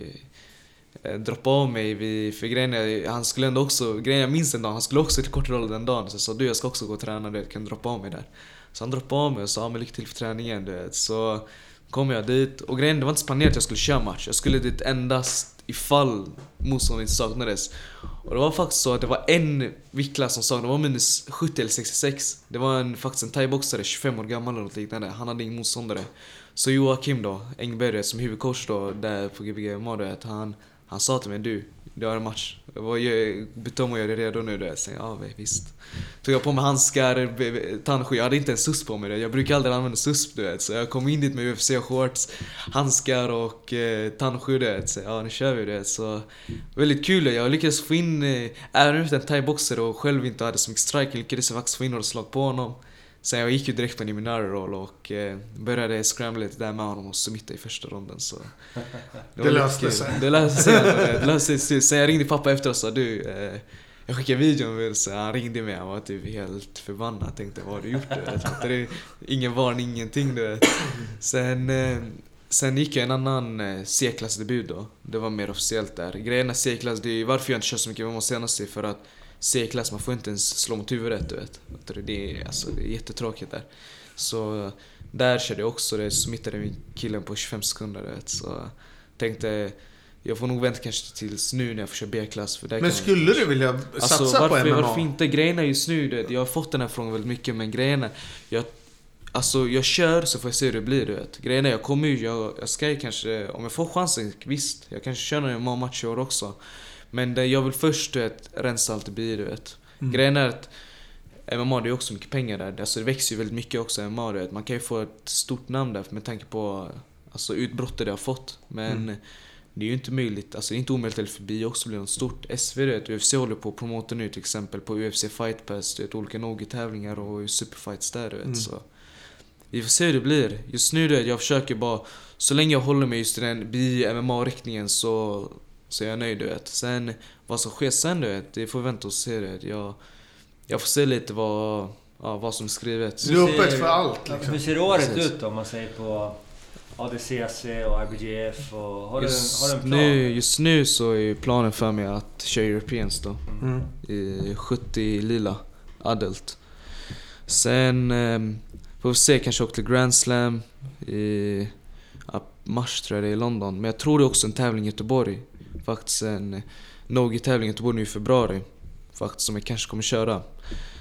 Eh, droppa av mig vid, för grejen är, han skulle ändå också, grejen jag minns en dag, han skulle också till Kortedala den dagen. Så jag sa du jag ska också gå och träna, du vet, kan du droppa av mig där? Så han droppade av mig och sa ja, men lycka till för träningen du vet. Så kom jag dit och grejen det var inte planerat att jag skulle köra match. Jag skulle dit endast ifall motståndaren saknades. Och det var faktiskt så att det var en viktklass som saknades, det var minus 70 eller 66. Det var en, faktiskt en thaiboxare, 25 år gammal eller något liknande. Han hade ingen motståndare. Så Joakim då, Engberg som huvudcoach då där på Gbg MMA du vet, han, han sa till mig du, du har en match. Jag var och jag är redo nu Jag vet. Ja visst. Tog jag på mig handskar, tandskydd, jag hade inte en susp på mig. Jag brukar aldrig använda susp du vet. Så jag kom in dit med UFC-shorts, handskar och eh, tandskydd du vet. Så ja nu kör vi du vet. Så väldigt kul. Jag lyckades få in, eh, även utan en thaiboxare och själv inte hade så mycket strike, jag lyckades jag faktiskt få in några slag på honom. Sen jag gick ju direkt på en roll och eh, började scramble lite där med honom och submitta i första ronden så... Det lite löste sig. Det löste sig. det löste sig. Sen jag ringde pappa efter och sa du, eh, jag skickade videon så han ringde mig, han var typ helt förbannad. Tänkte vad har du gjort? Fattar du? Ingen varning, ingenting du vet. Sen, eh, sen gick jag en annan C-klassdebut då. Det var mer officiellt där. Grejen är C-klass, det är varför jag inte kör så mycket MMA senast är för att C-klass, man får inte ens slå mot huvudet du vet. Det är, alltså, det är jättetråkigt där. Så där körde jag också det, smittade min killen på 25 sekunder du vet. Så tänkte, jag får nog vänta kanske tills nu när jag får köra B-klass Men skulle du vilja satsa Alltså varför, på MMA? varför inte? Grejen är just nu, det, jag har fått den här frågan väldigt mycket men grejen är, jag, alltså jag kör så får jag se hur det blir du vet. Grejen är, jag kommer ju, jag, jag ska ju kanske, om jag får chansen, visst. Jag kanske kör några matcher i år också. Men det, jag vill först du vet, rensa allt det blir du vet. Mm. Grejen är att MMA det är också mycket pengar där. Alltså det växer ju väldigt mycket också MMA du vet. Man kan ju få ett stort namn där med tanke på alltså, utbrottet det har fått. Men Mm. det är ju inte möjligt, alltså det är inte omöjligt att förbi också blir något stort. SV du vet, UFC håller på att promota nu till exempel på UFC Fight Pass, du vet, olika Nogi-tävlingar och superfights där du vet. Mm. Så. Vi får se hur det blir. Just nu du vet, jag försöker bara, så länge jag håller mig just i den bi-MMA-riktningen så, så är jag nöjd du vet. Sen vad som sker sen du vet, det får vi vänta och se du vet. Jag, jag får se lite vad, ja, vad som är skrivet. Du är öppet för allt liksom. Hur ser året Precis. ut då, om man säger på ADCC och IBGF och... Har du, Just, har du en plan? nu, just nu så är planen för mig att köra Europeans då. Mm. i 70 lila adult. Sen eh, får vi se, kanske åka till Grand Slam i mars tror jag det är i London. Men jag tror det är också en tävling i Göteborg. Faktiskt en Nogi-tävling i Göteborg nu i februari. Faktiskt som jag kanske kommer köra.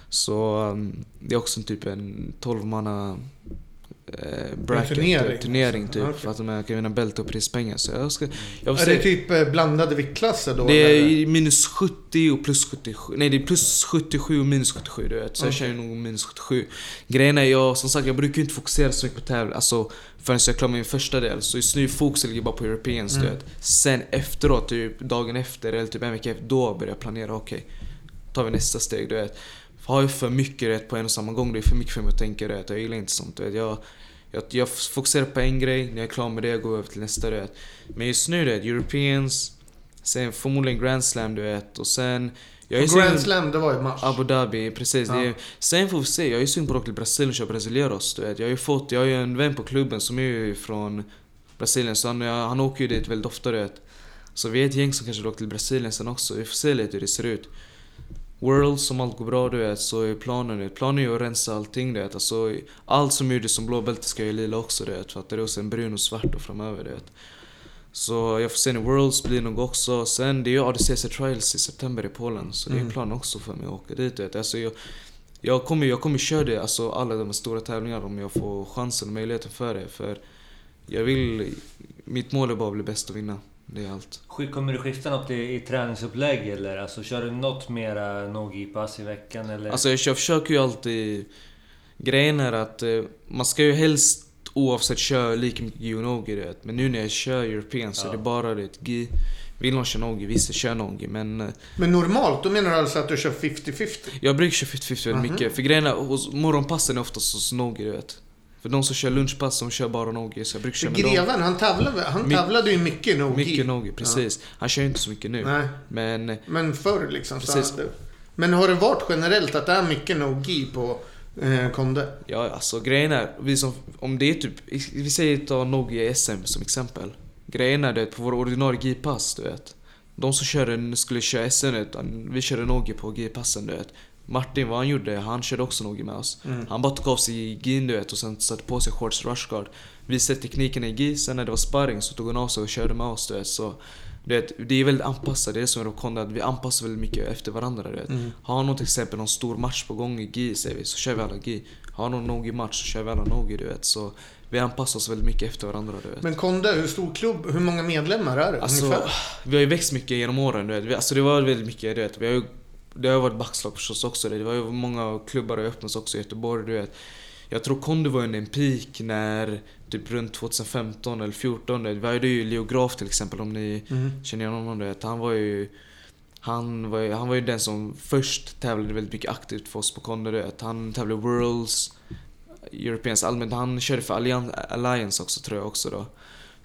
Så um, det är också en typ en 12 manna eh, bracket, turnering. turnering, turnering typ. Okej. För att man kan vinna bälte och prispengar. Så jag ska... Jag Är se. det typ eh, blandade viktklasser då? Det är eller? minus 70 och plus 77. Nej, det är plus 77 och minus 77 du vet. Så jag Okej. känner nog minus 77. Grejen är, jag, som sagt, jag brukar inte fokusera så mycket på tävling. Alltså förrän jag klarar min första del. Så just nu fokuset ligger bara på Europeans Mm. du vet. Sen efteråt, typ dagen efter eller typ en vecka efter, då börjar jag planera. Okej, tar vi nästa steg du vet. Har jag för mycket vet, på en och samma gång, det är för mycket för mig att tänka vet. Jag gillar inte sånt du vet. Jag, jag, jag fokuserar på en grej, när jag är klar med det går jag över till nästa du vet. Men just nu du vet, Europeans, sen förmodligen Grand Slam du vet och sen... Jag är Grand Slam, det var i mars. Abu Dhabi, precis. Ja. är, sen får vi se, jag är sugen på att åka till Brasilien och köra brasileros du vet. Jag har ju fått, jag har ju en vän på klubben som är ju från Brasilien så han, han åker ju dit väldigt ofta du vet. Så vi är ett gäng som kanske åka till Brasilien sen också, vi får se lite hur det ser ut. Worlds, om allt går bra du vet, så är planen, du planen är ju att rensa allting du vet. Alltså, allt som gjordes som blå bälte ska ju lila också du vet. För att det är också en brun och svart och framöver du vet. Så jag får se när Worlds blir nog också. Sen det är ju ADCC Trials i september i Polen. Så det är Mm. planen också för mig att åka dit du vet. Alltså, jag, jag kommer jag kommer köra det, alltså alla de här stora tävlingarna om jag får chansen och möjligheten för det. För jag vill, mitt mål är bara att bli bäst och vinna. Det är allt. Kommer du skifta något i, i träningsupplägg eller? Alltså kör du något mera no-gi-pass i veckan eller? Alltså jag, jag försöker ju alltid... Grejen är att eh, man ska ju helst oavsett köra lika mycket gi och nogi du vet. Men nu när jag kör European så Ja. är det bara det gi. Vill någon köra nogi, vissa kör nogi. Men eh, Men normalt, då menar du alltså att du kör 50-50? jag brukar köra 50-50 väldigt Mhm. mycket. För grejen är, hos morgonpassen är oftast hos nogi du vet. För de som kör lunchpass, de kör bara nogi. Så jag brukar köra med dem. Greven, han tävlade, han tävlade ju mycket i no Mycket nogi, precis. Han kör ju inte så mycket nu. Nej, Men eh, men förr liksom. Så Precis. hade... Men har det varit generellt att det är mycket no-gi på eh, Konde? Ja, alltså grejen är, vi som, om det är typ, vi säger ta Nogi SM som exempel. Grejen är det på vår ordinarie G-pass, du vet. De som körde, skulle köra SM, vi körde Nogi på G-passen, du vet. Martin, vad han gjorde, han körde också Nogi med oss. Mm. Han bara tog av sig gin du vet och sen satte på sig shorts rushguard. Visade tekniken i gi, sen när det var sparring så tog han av sig och körde med oss du vet. Så, du vet, det är väldigt anpassat, det är som med Rokonda, att vi anpassar väldigt mycket efter varandra du vet. Mm. Har någon till exempel någon stor match på gång i GI säger vi, så kör vi alla GI. Har någon Nogi match så kör vi alla Nogi du vet. Så vi anpassar oss väldigt mycket efter varandra du vet. Men Konde, hur stor klubb, hur många medlemmar är det Alltså, ungefär? vi har ju växt mycket genom åren du vet. Alltså det var väldigt mycket du vet. Vi har ju, det har varit backslag förstås också. Det var ju många klubbar har öppnats också i Göteborg du vet. Jag tror Konde var en peak när, typ runt 2015 eller 2014 du vet. Vi hade ju Leo Graf till exempel om ni Mm. Känner jag honom du vet. Han var ju... Han var, ju, han var ju den som först tävlade väldigt mycket aktivt för oss på vet. Han tävlade Worlds, Europeans allmänt. Han körde för Allian- Alliance också tror jag också då.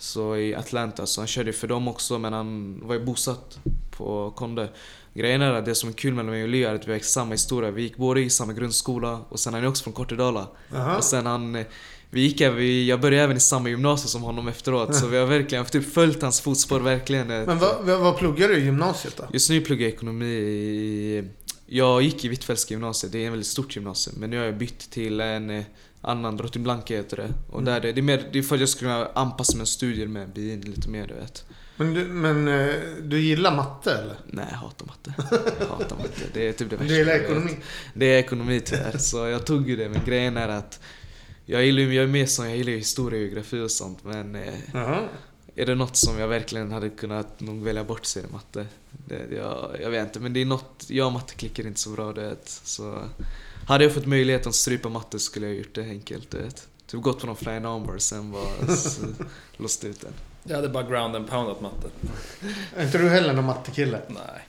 Så i Atlanta, så han körde för dem också men han var ju bosatt på Konde. Grejen är att det som är kul mellan mig och Leo är att vi har samma historia. Vi gick båda i samma grundskola och sen han är också från Kortedala. Aha. Och sen han... Vi gick vi, jag började även i samma gymnasium som honom efteråt så vi har verkligen typ följt hans fotspår verkligen. Men vad, vad, pluggar du i gymnasiet då? Just nu pluggar jag ekonomi i... Jag gick i Hvitfeldtska gymnasiet, det är en väldigt stort gymnasium. Men nu har jag bytt till en annan, Drottning Blanka heter det. Och Mm. där det, det är mer, det är för att jag ska kunna anpassa mina studier med, bli in lite mer du vet. Men, du, men eh, du gillar matte eller? Nej, jag hatar matte. Jag hatar matte. Det är typ det värsta Du gillar ekonomi? Det är ekonomi tyvärr, så jag tog ju det. Men grejen är att jag gillar ju, jag är mer som, jag gillar ju historia och geografi och sånt. Men eh, Jaha. är det något som jag verkligen hade kunnat nog välja bort så är det matte. Det, jag, jag vet inte, men det är något, jag och matte klickar inte så bra det vet. Så hade jag fått möjligheten att strypa matte skulle jag gjort det enkelt vet. Typ gått på någon flying number sen bara låst ut den. Jag hade bara ground and poundat matte. Är inte du heller någon mattekille? Nej.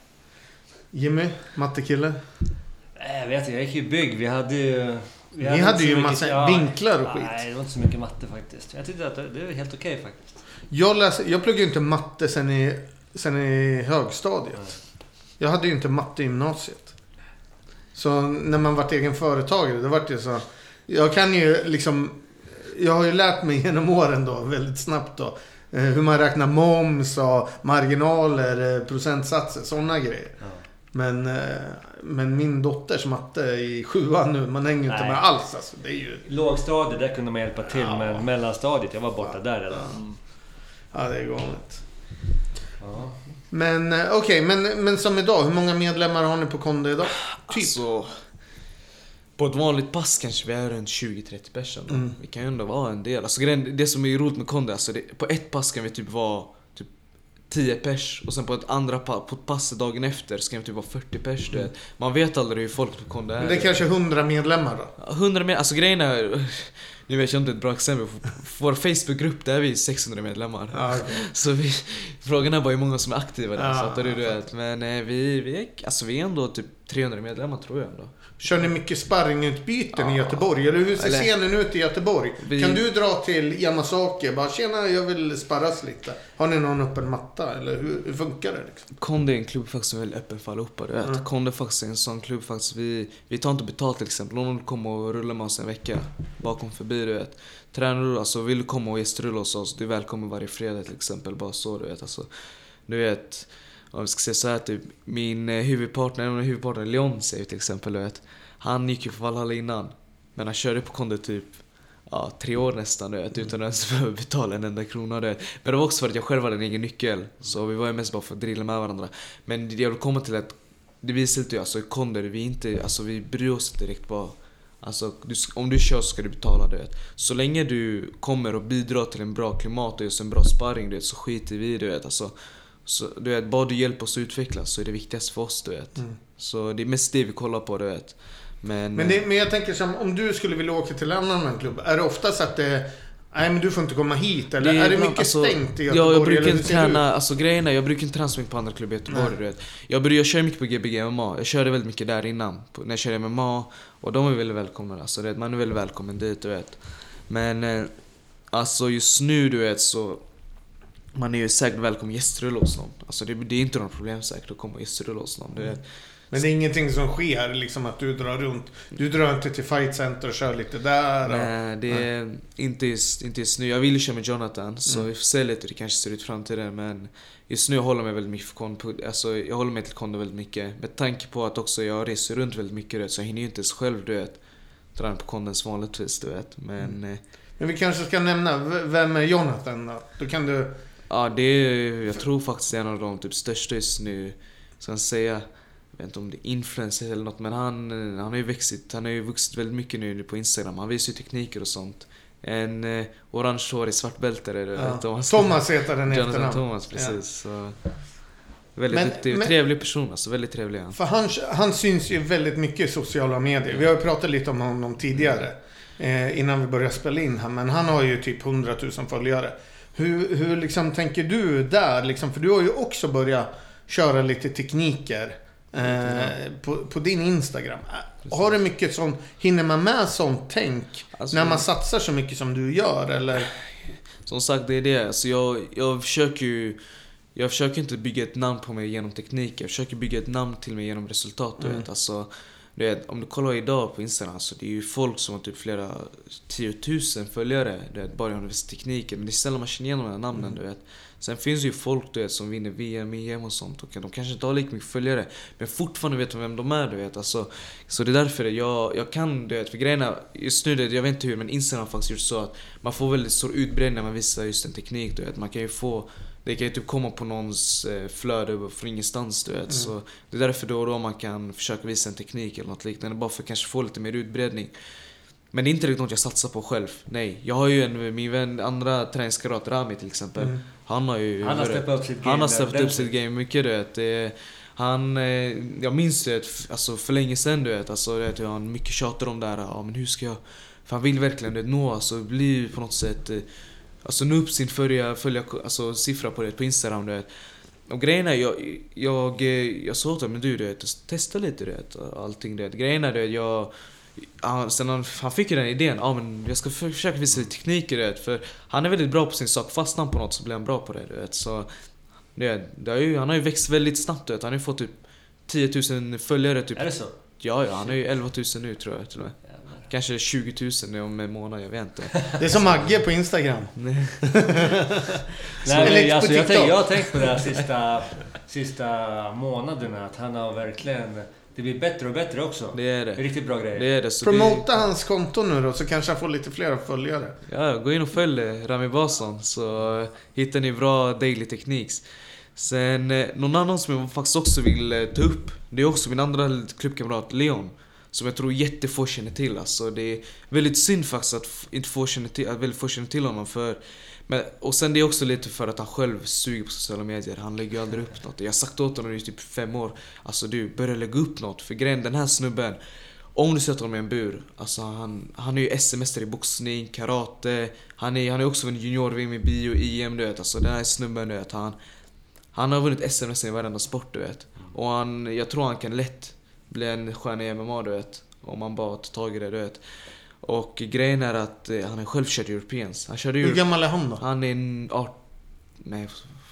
Jimmy, mattekille? Nej, jag vet inte, jag gick ju bygg. Vi hade ju... Vi Ni hade ju mycket- massa vinklar och skit. Nej, det var inte så mycket matte faktiskt. Jag tyckte att det var helt okej faktiskt. Jag, läser, jag pluggade ju inte matte sen i, sen i högstadiet. Jag hade ju inte matte i gymnasiet. Så när man vart egen företagare, då vart det så. Jag kan ju liksom... Jag har ju lärt mig genom åren då, väldigt snabbt då. eh, Hur man räknar moms och marginaler, eh, procentsatser, sådana grejer. Ja. Men, eh, men min dotters matte i sjuan nu, man hänger ju inte med alls alltså. Det är ju... Lågstadiet, där kunde man hjälpa till. Ja. Men mellanstadiet, jag var borta där redan. Ja, det är galet. Ja. Men eh, okej, men, men som idag, hur många medlemmar har ni på Konde idag? Typ. Alltså, På ett vanligt pass kanske vi är runt 20-30 personer. Mm. Vi kan ju ändå vara en del. Alltså grejen, det som är roligt med Konde, alltså det, på ett pass kan vi typ vara typ 10 pers och sen på ett andra på ett pass dagen efter ska vi typ vara 40 pers. Vet. Man vet aldrig hur folk på Konde är. Men det är kanske 100 medlemmar då? 100 med, alltså grejen är, nu vet jag inte ett bra exempel. Vår Facebookgrupp, där är vi 600 medlemmar. Ja, okej. Så vi, frågan är bara hur många som är aktiva där. Ja, fattar du? du vet. Men eh, vi, vi, är, alltså, vi är ändå typ 300 medlemmar tror jag ändå. Kör ni mycket sparringutbyten i Ja. Göteborg? Eller hur ser Eller- scenen ut i Göteborg? Vi- Kan du dra till Yamasaki och bara tjena, jag vill sparras lite. Har ni någon öppen matta? Eller hur, hur funkar det liksom? Konde är en klubb faktiskt som är väldigt öppen för allihopa. Du vet. Mm. Konde är faktiskt en sån klubb faktiskt. Vi, vi tar inte betalt till exempel. Om någon kommer och rullar med oss en vecka bakom förbi du vet. Tränar du, alltså vill du komma och gästrulla hos oss, du är välkommen varje fredag till exempel. Bara så du vet. Alltså, du vet, om vi ska säga så här typ. Min eh, huvudpartner, mina huvudpartner Leon säger till exempel du vet. Han gick ju på Valhalla innan. Men han körde på Konde typ ja, tre år nästan du vet, utan att ens behöva betala en enda krona du vet. Men det var också för att jag själv hade en egen nyckel. Så vi var ju mest bara för att drilla med varandra. Men det jag vill komma till är att det visar lite alltså i Konder, vi inte, alltså vi bryr oss inte direkt bara. Alltså du, om du kör så ska du betala du vet. Så länge du kommer och bidrar till en bra klimat och just en bra sparring du vet, så skiter vi i du vet. Alltså, så, du vet, bara du hjälper oss att utvecklas så är det viktigast för oss du vet. Mm. Så det är mest det vi kollar på du vet. Men, Men, det, men jag tänker som om du skulle vilja åka till en annan klubb. Är det oftast att det Nej men du får inte komma hit eller? är det ibland- mycket alltså, stängt i Ja, Göteborg? jag brukar inte det träna, alltså grejen är, jag brukar inte träna så mycket på andra klubbar i Göteborg du vet. Jag, börjar, jag kör mycket på Gbg MMA, jag körde väldigt mycket där innan. När jag körde MMA, och de är väldigt välkomna alltså, vet, man är väldigt välkommen dit du vet. Men eh, alltså just nu du vet så man är ju säkert välkommen gästrulla hos någon. Alltså det, det är inte något problem säkert att komma och gästrulla hos någon. Du vet. Men det är ingenting som sker liksom att du drar runt. Du drar inte till Fight Center och kör lite där. och- Nej, det är inte just, inte just nu. Jag vill ju köra med Jonathan, så Mm. vi får se lite hur det kanske ser ut i framtiden. Men just nu håller jag mig väldigt mycket för Kondo. Alltså, jag håller mig till Kondo väldigt mycket. Med tanke på att också jag reser runt väldigt mycket, vet, så jag hinner ju inte ens själv, du vet, träna på Kondens vanligtvis, du vet. Men eh, Men vi kanske ska nämna, vem är Jonathan då? Då kan du... ja, det är, jag tror faktiskt en av de typ största just nu, ska jag säga. Jag vet inte om det är influencer eller något, men han, eh, han har ju växt, han har ju vuxit väldigt mycket nu på Instagram. Han visar ju tekniker och sånt. En eh, orangehårig svartbältare, Ja. ska- Thomas heter den Jonathan efternamn. Thomas, precis. Så, väldigt Men- duktig, men- trevlig person alltså. Väldigt trevlig han. För han, han syns ju väldigt mycket i sociala medier. Vi har ju pratat lite om honom tidigare. Eh, innan vi började spela in här. Men han har ju typ 100 000 följare. Hur, hur liksom tänker du där? Liksom, för du har ju också börjat köra lite tekniker. Eh, på, på din Instagram. Eh, Har du mycket sånt, hinner man med sånt tänk? Alltså- när man satsar så mycket som du gör eller? Som sagt, det är det. Alltså, jag, jag försöker ju... Jag försöker inte bygga ett namn på mig genom teknik. Jag försöker bygga ett namn till mig genom resultat. Mm. vet. Alltså, du vet, om du kollar idag på Instagram så det är ju folk som har typ flera tiotusen följare. Du vet, bara genom vissa tekniker. Men det är sällan man känner igen de här namnen. Mm. Du vet. Sen finns det ju folk du vet, som vinner VM, EM och sånt. Och de kanske inte har lika mycket följare. Men fortfarande vet de vem de är. Du vet. Alltså, så det är därför jag, jag kan, du vet, för grejerna, just nu, jag vet inte hur, men Instagram har faktiskt gjort så att man får väldigt stor utbredning när man visar just en teknik, du vet. Man kan ju få, det kan ju typ komma på någons eh, flöde från ingenstans, du vet. Mm. Så det är därför då och då man kan försöka visa en teknik eller något liknande, bara för att kanske få lite mer utbredning. Men det är inte riktigt något jag satsar på själv. Nej. Jag har ju en, min vän, andra träningskamrat Rami till exempel. Mm. Han har ju... Han har steppat upp sitt game. Han har steppat upp sitt game mycket du vet. Det, han, eh, jag minns det f- alltså, för länge sedan du vet. Alltså, du vet han mycket tjatar om det här. Ja, men hur ska jag... För han vill verkligen du vet, nå, alltså bli på något sätt... eh, Alltså nå upp sin följa, följa, alltså, siffra på det på Instagram du vet. Och grejen är, jag, jag, eh, jag sa åt honom, men du, du vet, testa lite du vet, allting du vet. Grejen är, du vet, jag... Han, sen han, han fick ju den idén, ja men jag ska för, försöka visa lite tekniker du vet. För han är väldigt bra på sin sak, fastnar han på något så blir han bra på det du vet. Så, det, det har ju, han har ju växt väldigt snabbt du vet. Han har ju fått typ 10 000 följare typ. Är det så? Ja, ja, han är ju 11 000 nu tror jag till och med. Jävlar. Kanske 20 000 om en månad, jag vet inte. Det är som Magge på Instagram. Nej. Men, på alltså, jag, tänk, jag har tänkt på det här sista, sista månaderna. Att han har verkligen... Det blir bättre och bättre också. Det är det. Riktigt bra grejer. Det är det. Så det, Promota hans konto nu då så kanske han får lite fler följare. Ja, gå in och följ Rami Bason så hittar ni bra daily techniques. Sen, eh, någon annan som jag faktiskt också vill eh, ta upp, det är också min andra klubbkamrat Leon. Som jag tror jättefå känner till alltså. Det är väldigt synd faktiskt att inte få känner till, att väldigt få känner till honom för men, och sen det är också lite för att han själv suger på sociala medier. Han lägger ju aldrig upp något. Jag har sagt åt honom i typ fem år. Alltså du, börja lägga upp något. För grejen, den här snubben. Om du sätter honom i en bur. Alltså han, han är ju SM-mästare i boxning, karate. Han är, han är också vunnit junior-VM i bio, EM du vet. Alltså den här snubben du vet. Han, han har vunnit SM nästan i varenda sport du vet. Och han, jag tror han kan lätt bli en stjärna i MMA du vet. Om man bara tar tag i det du vet. Och grejen är att eh, han har själv kört Europeans. Han körde Hur gammal är han då? Han är en art... Nej,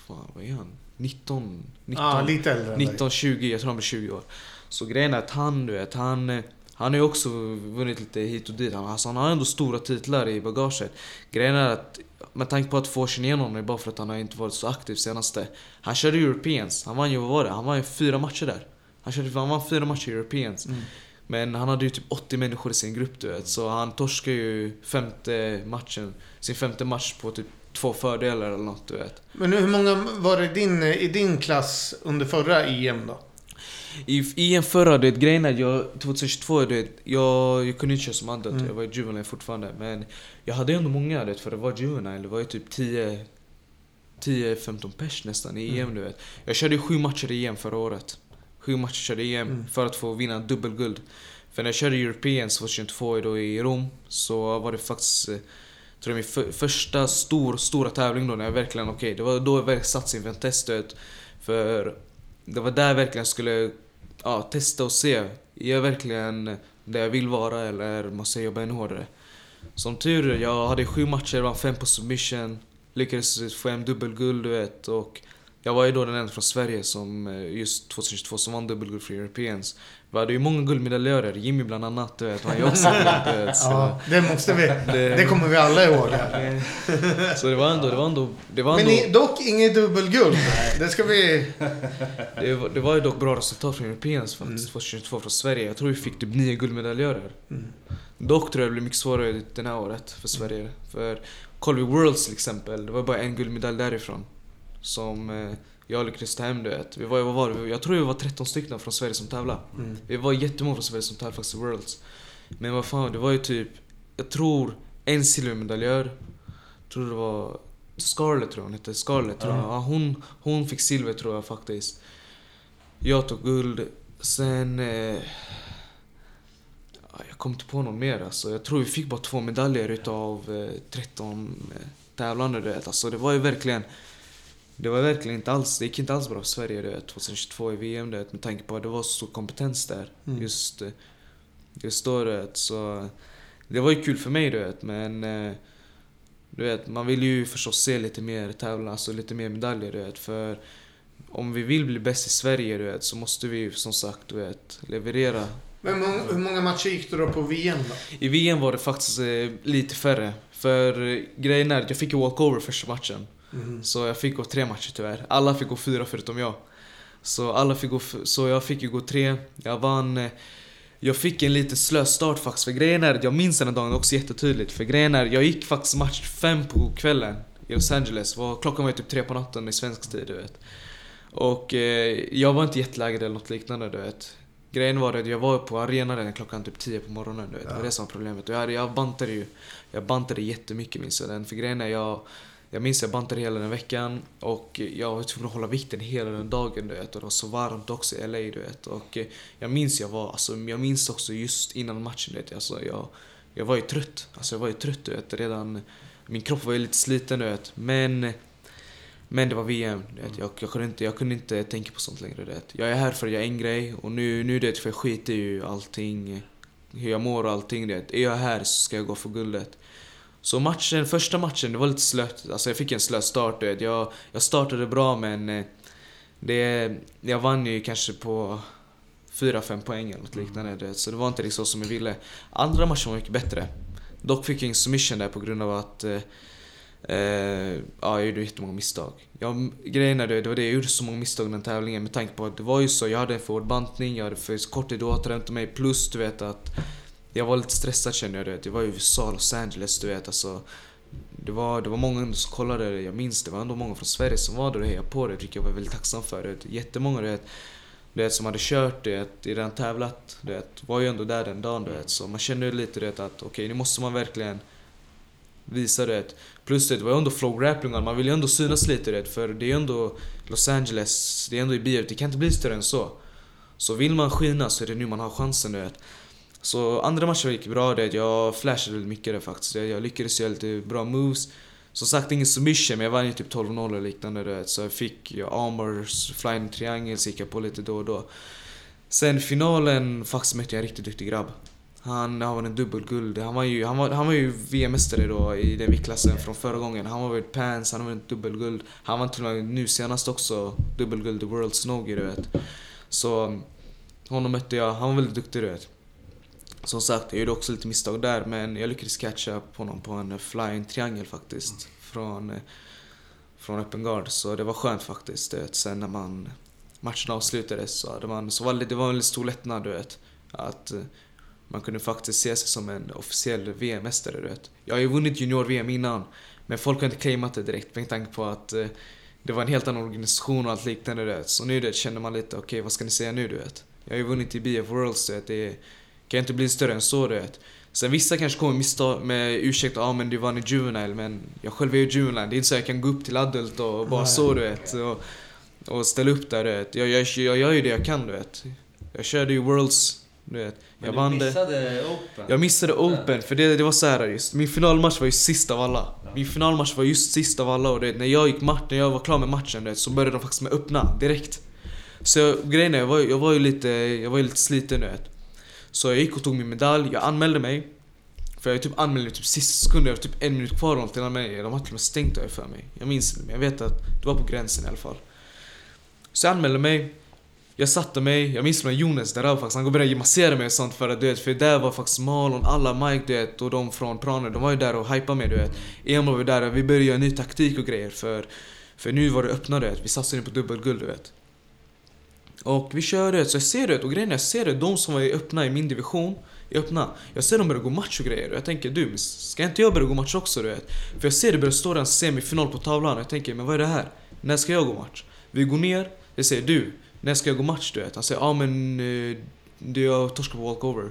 fan, vad är han? 19? 19, Ja, lite äldre än dig. 19 20, jag tror han blir 20 år. Så grejen är att han, du vet, han... Han har ju också vunnit lite hit och dit. Han, alltså, han har ändå stora titlar i bagaget. Grejen är att med tanke på att få honom är bara för att han har inte varit så aktiv senaste. Han körde Europeans. Han vann ju, vad var det? Han vann ju fyra matcher där. Han, körde, han vann fyra matcher i Europeans. Mm. Men han hade ju typ 80 människor i sin grupp du vet. Så han torskade ju femte matchen, sin femte match på typ två fördelar eller något du vet. Men hur många var det i din, i din klass under förra EM då? I, i en förra, det grejen är jag 2022, det, jag, jag kunde inte köra som adult, Mm. jag var i juvenile fortfarande. Men jag hade ändå många det, för det var juvenile, det var ju typ 10 10-15 pers nästan i EM du vet. Jag körde ju sju matcher i EM förra året. Sju matcher körde EM Mm. för att få vinna dubbelguld. För när jag körde Europeans 2022 då i Rom så var det faktiskt eh, tror jag min för, första stor, stora tävling då när jag verkligen, okej, det var då jag verkligen inför en test du vet. För det var där jag verkligen skulle ja, testa och se. Är jag verkligen där jag vill vara eller måste jag jobba ännu hårdare? Som tur jag hade sju matcher, vann fem på submission. Lyckades få hem dubbelguld du vet och jag var ju då den enda från Sverige som eh, just 2022 som vann dubbelguld för Europeans. Vi hade ju många guldmedaljörer, Jimmy bland annat du vet, han ju också Ja, det måste vi. det, Det kommer vi alla ihåg. Här. så det var ändå, det var ändå, det var Men ändå, i, dock inget dubbelguld. Det ska vi... det var, det var ju dock bra resultat från Europeans faktiskt, 2022 från Sverige. Jag tror vi fick typ nio guldmedaljörer. Mm. Dock tror jag det blir mycket svårare det här året för Sverige. För kollar vi Worlds till exempel, det var bara en guldmedalj därifrån. Som eh, jag lyckades ta hem du vet. Vi var, vad var det? Jag tror vi var 13 stycken från Sverige som tävlade. Mm. Vi var jättemånga från Sverige som tävlade faktiskt i Worlds. Men vad fan, det var ju typ, jag tror en silvermedaljör. Tror det var Scarlett tror jag hon hette. Scarlett tror jag. Ja. Hon, hon fick silver tror jag faktiskt. Jag tog guld. Sen... Eh, ja, jag kom inte på någon mer alltså. Jag tror vi fick bara två medaljer utav eh, 13 eh, tävlande du vet. Alltså det var ju verkligen... Det var verkligen inte alls, det gick inte alls bra för Sverige du vet, 2022 i VM du vet, med tanke på att det var så stor kompetens där. Mm. Just, just då du vet, så... Det var ju kul för mig du vet, men... eh, Du vet, man vill ju förstås se lite mer tävlan, alltså lite mer medaljer du vet, för... Om vi vill bli bäst i Sverige du vet, så måste vi ju som sagt du vet, leverera. Men hur många matcher gick du då på VM då? I VM var det faktiskt eh, lite färre. För eh, grejen är att jag fick walkover första matchen. Mm. Så jag fick gå tre matcher tyvärr. Alla fick gå fyra förutom jag. Så alla fick gå, så jag fick ju gå tre. Jag vann. eh, Jag fick en lite slö start faktiskt. För grejen är jag minns den dagen också jättetydligt. För grejen är, jag gick faktiskt match fem på kvällen i Los Angeles. Var, klockan var ju typ tre på natten i svensk tid du vet. Och eh, jag var inte jetlaggad eller något liknande du vet. Grejen var att jag var på arenan redan klockan typ 10 på morgonen du vet. Det var Ja. det som var problemet. Och jag, hade, jag bantade ju. Jag bantade jättemycket minns jag den. För grejen är jag jag minns jag bantade hela den veckan och jag var tvungen att hålla vikten hela den dagen du vet och det var så varmt också i LA du vet och eh, jag minns jag var, alltså jag minns också just innan matchen du vet, alltså jag, jag var ju trött, alltså jag var ju trött du vet redan, min kropp var ju lite sliten du vet men men det var VM, du vet. Jag, jag, kunde inte, jag kunde inte tänka på sånt längre. Du vet. Jag är här för att göra en grej och nu, nu det, för jag skiter ju i allting, hur jag mår och allting. Du vet. Är jag här så ska jag gå för guldet. Så matchen, första matchen, det var lite slött. Alltså jag fick en slö start. Du. Jag, jag startade bra men eh, det, jag vann ju kanske på 4-5 poäng eller något liknande. Du vet. Så det var inte så som jag ville. Andra matchen var mycket bättre. Dock fick jag en submission där på grund av att eh, Eh, ja, jag gjorde jättemånga misstag. Jag, grejen är det, det var det, jag gjorde så många misstag den tävlingen med tanke på att det var ju så, jag hade för hård bantning, jag hade för kort tid att återhämta mig, plus du vet att jag var lite stressad kände jag, du vet. Jag var i USA, Los Angeles, du vet alltså. Det var, det var många som kollade, jag minns det var ändå många från Sverige som var där och hejade på det, vilket jag var väldigt tacksam för. Det. Jättemånga du vet. du vet, som hade kört det, i Redan tävlat, du vet, var ju ändå där den dagen du vet. Så man kände ju lite det att okej, nu måste man verkligen visa det. Plus det var ju ändå flow grapplingar, man vill ju ändå synas lite det för det är ju ändå Los Angeles, det är ändå i BF, det kan inte bli större än så. Så vill man skina så är det nu man har chansen du vet. Så andra matchen gick bra det, jag flashade väldigt mycket där faktiskt. Jag lyckades göra lite bra moves. Som sagt ingen submission men jag vann ju typ 12-0 eller liknande du vet. Så jag fick jag armors, flying triangles gick jag på lite då och då. Sen finalen faktiskt mötte jag en riktigt duktig grabb. Han, har en dubbelguld. Han var ju, han var, han var ju VM-mästare då i den viktklassen från förra gången. Han var väl pants, han var en dubbelguld. Han var till och med nu senast också dubbelguld i World Snowgy du vet. Så honom mötte jag, han var väldigt duktig du vet. Som sagt, jag gjorde också lite misstag där men jag lyckades catcha på honom på en eh, flying triangel faktiskt. Från, eh, från öppen guard. Så det var skönt faktiskt. Vet. Sen när man matchen avslutades så, hade man, så var det, det var en väldigt stor lättnad du vet. Att eh, man kunde faktiskt se sig som en officiell VM-mästare du vet. Jag har ju vunnit junior-VM innan. Men folk har inte claimat det direkt med tanke på att det var en helt annan organisation och allt liknande du vet. Så nu vet, känner man lite, okej okay, vad ska ni säga nu du vet. Jag har ju vunnit i BF Worlds du vet. Det kan inte bli större än så du vet. Sen vissa kanske kommer misstag med ursäkt, ja ah, men du vann i juvenile men jag själv är ju juvenile. Det är inte så jag kan gå upp till adult och bara Nej. så du vet. Och, och ställa upp där du vet. Jag, jag, jag gör ju det jag kan du vet. Jag körde ju Worlds, du vet. Men jag du vann missade Open. Jag missade Open för det, det var så här just. Min finalmatch var ju sist av alla. Min finalmatch var just sist av alla och det, när jag gick match, när jag var klar med matchen det, så började de faktiskt med öppna direkt. Så grejen är, jag var, jag var ju lite, jag var ju lite sliten du vet. Så jag gick och tog min medalj, jag anmälde mig. För jag typ anmälde mig typ sista sekunden, jag var typ en minut kvar innan mig. De hade till och med stängt det för mig. Jag minns inte, men jag vet att det var på gränsen i alla fall. Så jag anmälde mig. Jag satte mig, jag minns med Jonas där faktiskt, han började massera mig och sånt för att du vet, för där var faktiskt Malon, alla Mike du vet och de från Praner, de var ju där och hypade mig du vet. Emil var där, vi började göra ny taktik och grejer för, för nu var det öppna du vet, vi satsade på dubbelguld du vet. Och vi kör det, så jag ser det och grejen är, jag ser det, de som var öppna i min division, är öppna. Jag ser dem börja gå match och grejer och jag tänker du, ska inte jag börja gå match också du vet? För jag ser det börjar stå en semifinal på tavlan och jag tänker, men vad är det här? När ska jag gå match? Vi går ner, jag säger du, när ska jag gå match du vet? Han säger, ja ah, men eh, du jag torskar på walkover.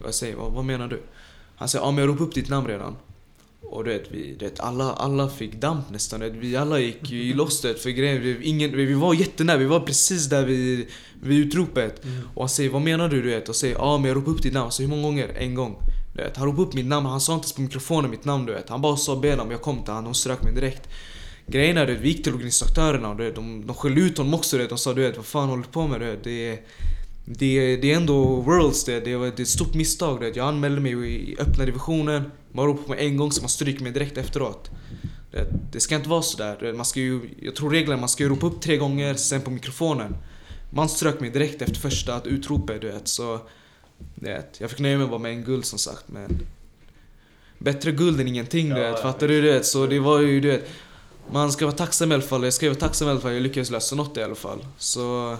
Och jag säger, vad, vad menar du? Han säger, ja ah, men jag ropade upp ditt namn redan. Och du vet, vi, du vet, alla, alla fick damp nästan. Vet, vi alla gick ju loss för grejen, vi, ingen, vi var jättenära, vi var precis där vid, vid utropet. Mm. Och han säger vad menar du? du vet? Och säger ja men jag ropade upp ditt namn. Så hur många gånger? En gång. Du vet, han ropade upp mitt namn, han sa inte ens på mikrofonen mitt namn du vet. Han bara sa be dem, jag kom till honom, de strök mig direkt. Grejen är att vi gick till organisatörerna och du vet, de, de skällde ut honom också. Du vet, de sa du vet, vad fan håller du på med? Du vet, det, det, det är ändå Worlds det, det, var, det är ett stort misstag. Det. Jag anmälde mig i öppna divisionen. Man ropar på mig en gång så man stryker mig direkt efteråt. Det, det ska inte vara sådär. Man ska ju, jag tror reglerna man ska ju ropa upp tre gånger, sen på mikrofonen. Man strök mig direkt efter första utropet du vet. Så, det, jag fick nöja mig bara med en guld som sagt. Men bättre guld än ingenting du vet. Fattar du det? Så det var ju du vet. Man ska vara tacksam i alla fall. Jag ska vara tacksam i alla fall. Jag lyckades lösa något i alla fall. Så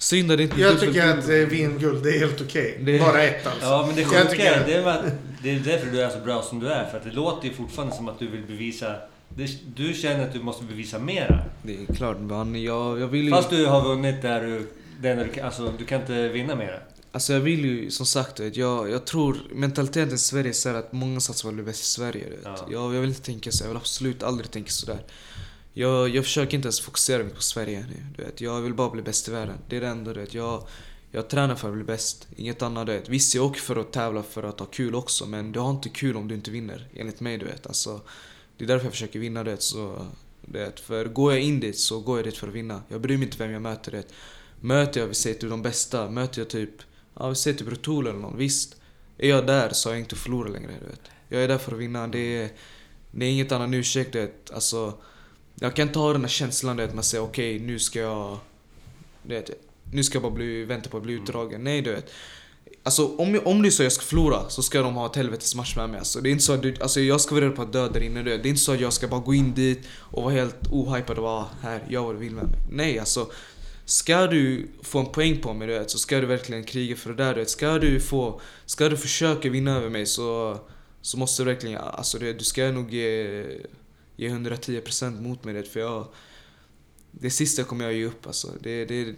Synd att det inte Jag tycker att eh, vinguld, det är helt okej. Okay. Bara ett alltså. Ja, men det sjuka är, det, är det är därför du är så bra som du är. För att det låter ju fortfarande som att du vill bevisa... Du känner att du måste bevisa mera. Det är klart, man. Jag, jag vill ju... Fast du har vunnit där du... Där du alltså, du kan inte vinna mera. Alltså jag vill ju, som sagt, jag, jag tror mentaliteten i Sverige är så att många satsar på att bli bäst i Sverige. Ja. Jag, jag vill inte tänka så, jag vill absolut aldrig tänka sådär. Jag, jag försöker inte ens fokusera mig på Sverige. Du vet. Jag vill bara bli bäst i världen. Det är det enda. Du vet. Jag, jag tränar för att bli bäst. Inget annat. Du vet. Visst, jag åker för att tävla för att ha kul också. Men du har inte kul om du inte vinner. Enligt mig, du vet. Alltså, det är därför jag försöker vinna. Du vet. Så, du vet. För går jag in dit så går jag dit för att vinna. Jag bryr mig inte vem jag möter. Du vet. Möter jag, vi säger typ de bästa. Möter jag typ, ja vi säger typ Rutul eller någon. Visst, är jag där så har jag inte förlorat längre. Du vet. Jag är där för att vinna. Det är, det är inget annat ursäkt. Du vet. Alltså, jag kan ha den här känslan där man säger okej okay, nu ska jag... vet, nu ska jag bara bli, vänta på att bli mm. utdragen. Nej du vet. Alltså om, om det är så jag ska förlora så ska de ha ett helvetes match med mig. Alltså, det är inte så att du, alltså, jag ska vara redo på att dö där inne. Det är inte så att jag ska bara gå in dit och vara helt ohypad och vara här, gör vad du vill med mig. Nej alltså. Ska du få en poäng på mig du vet, så ska du verkligen kriga för det där. Du vet. Ska du få, ska du försöka vinna över mig så, så måste du verkligen, alltså du, du ska nog ge ge 110% mot mig det, för jag... Det sista kommer jag ge upp alltså. Det, det,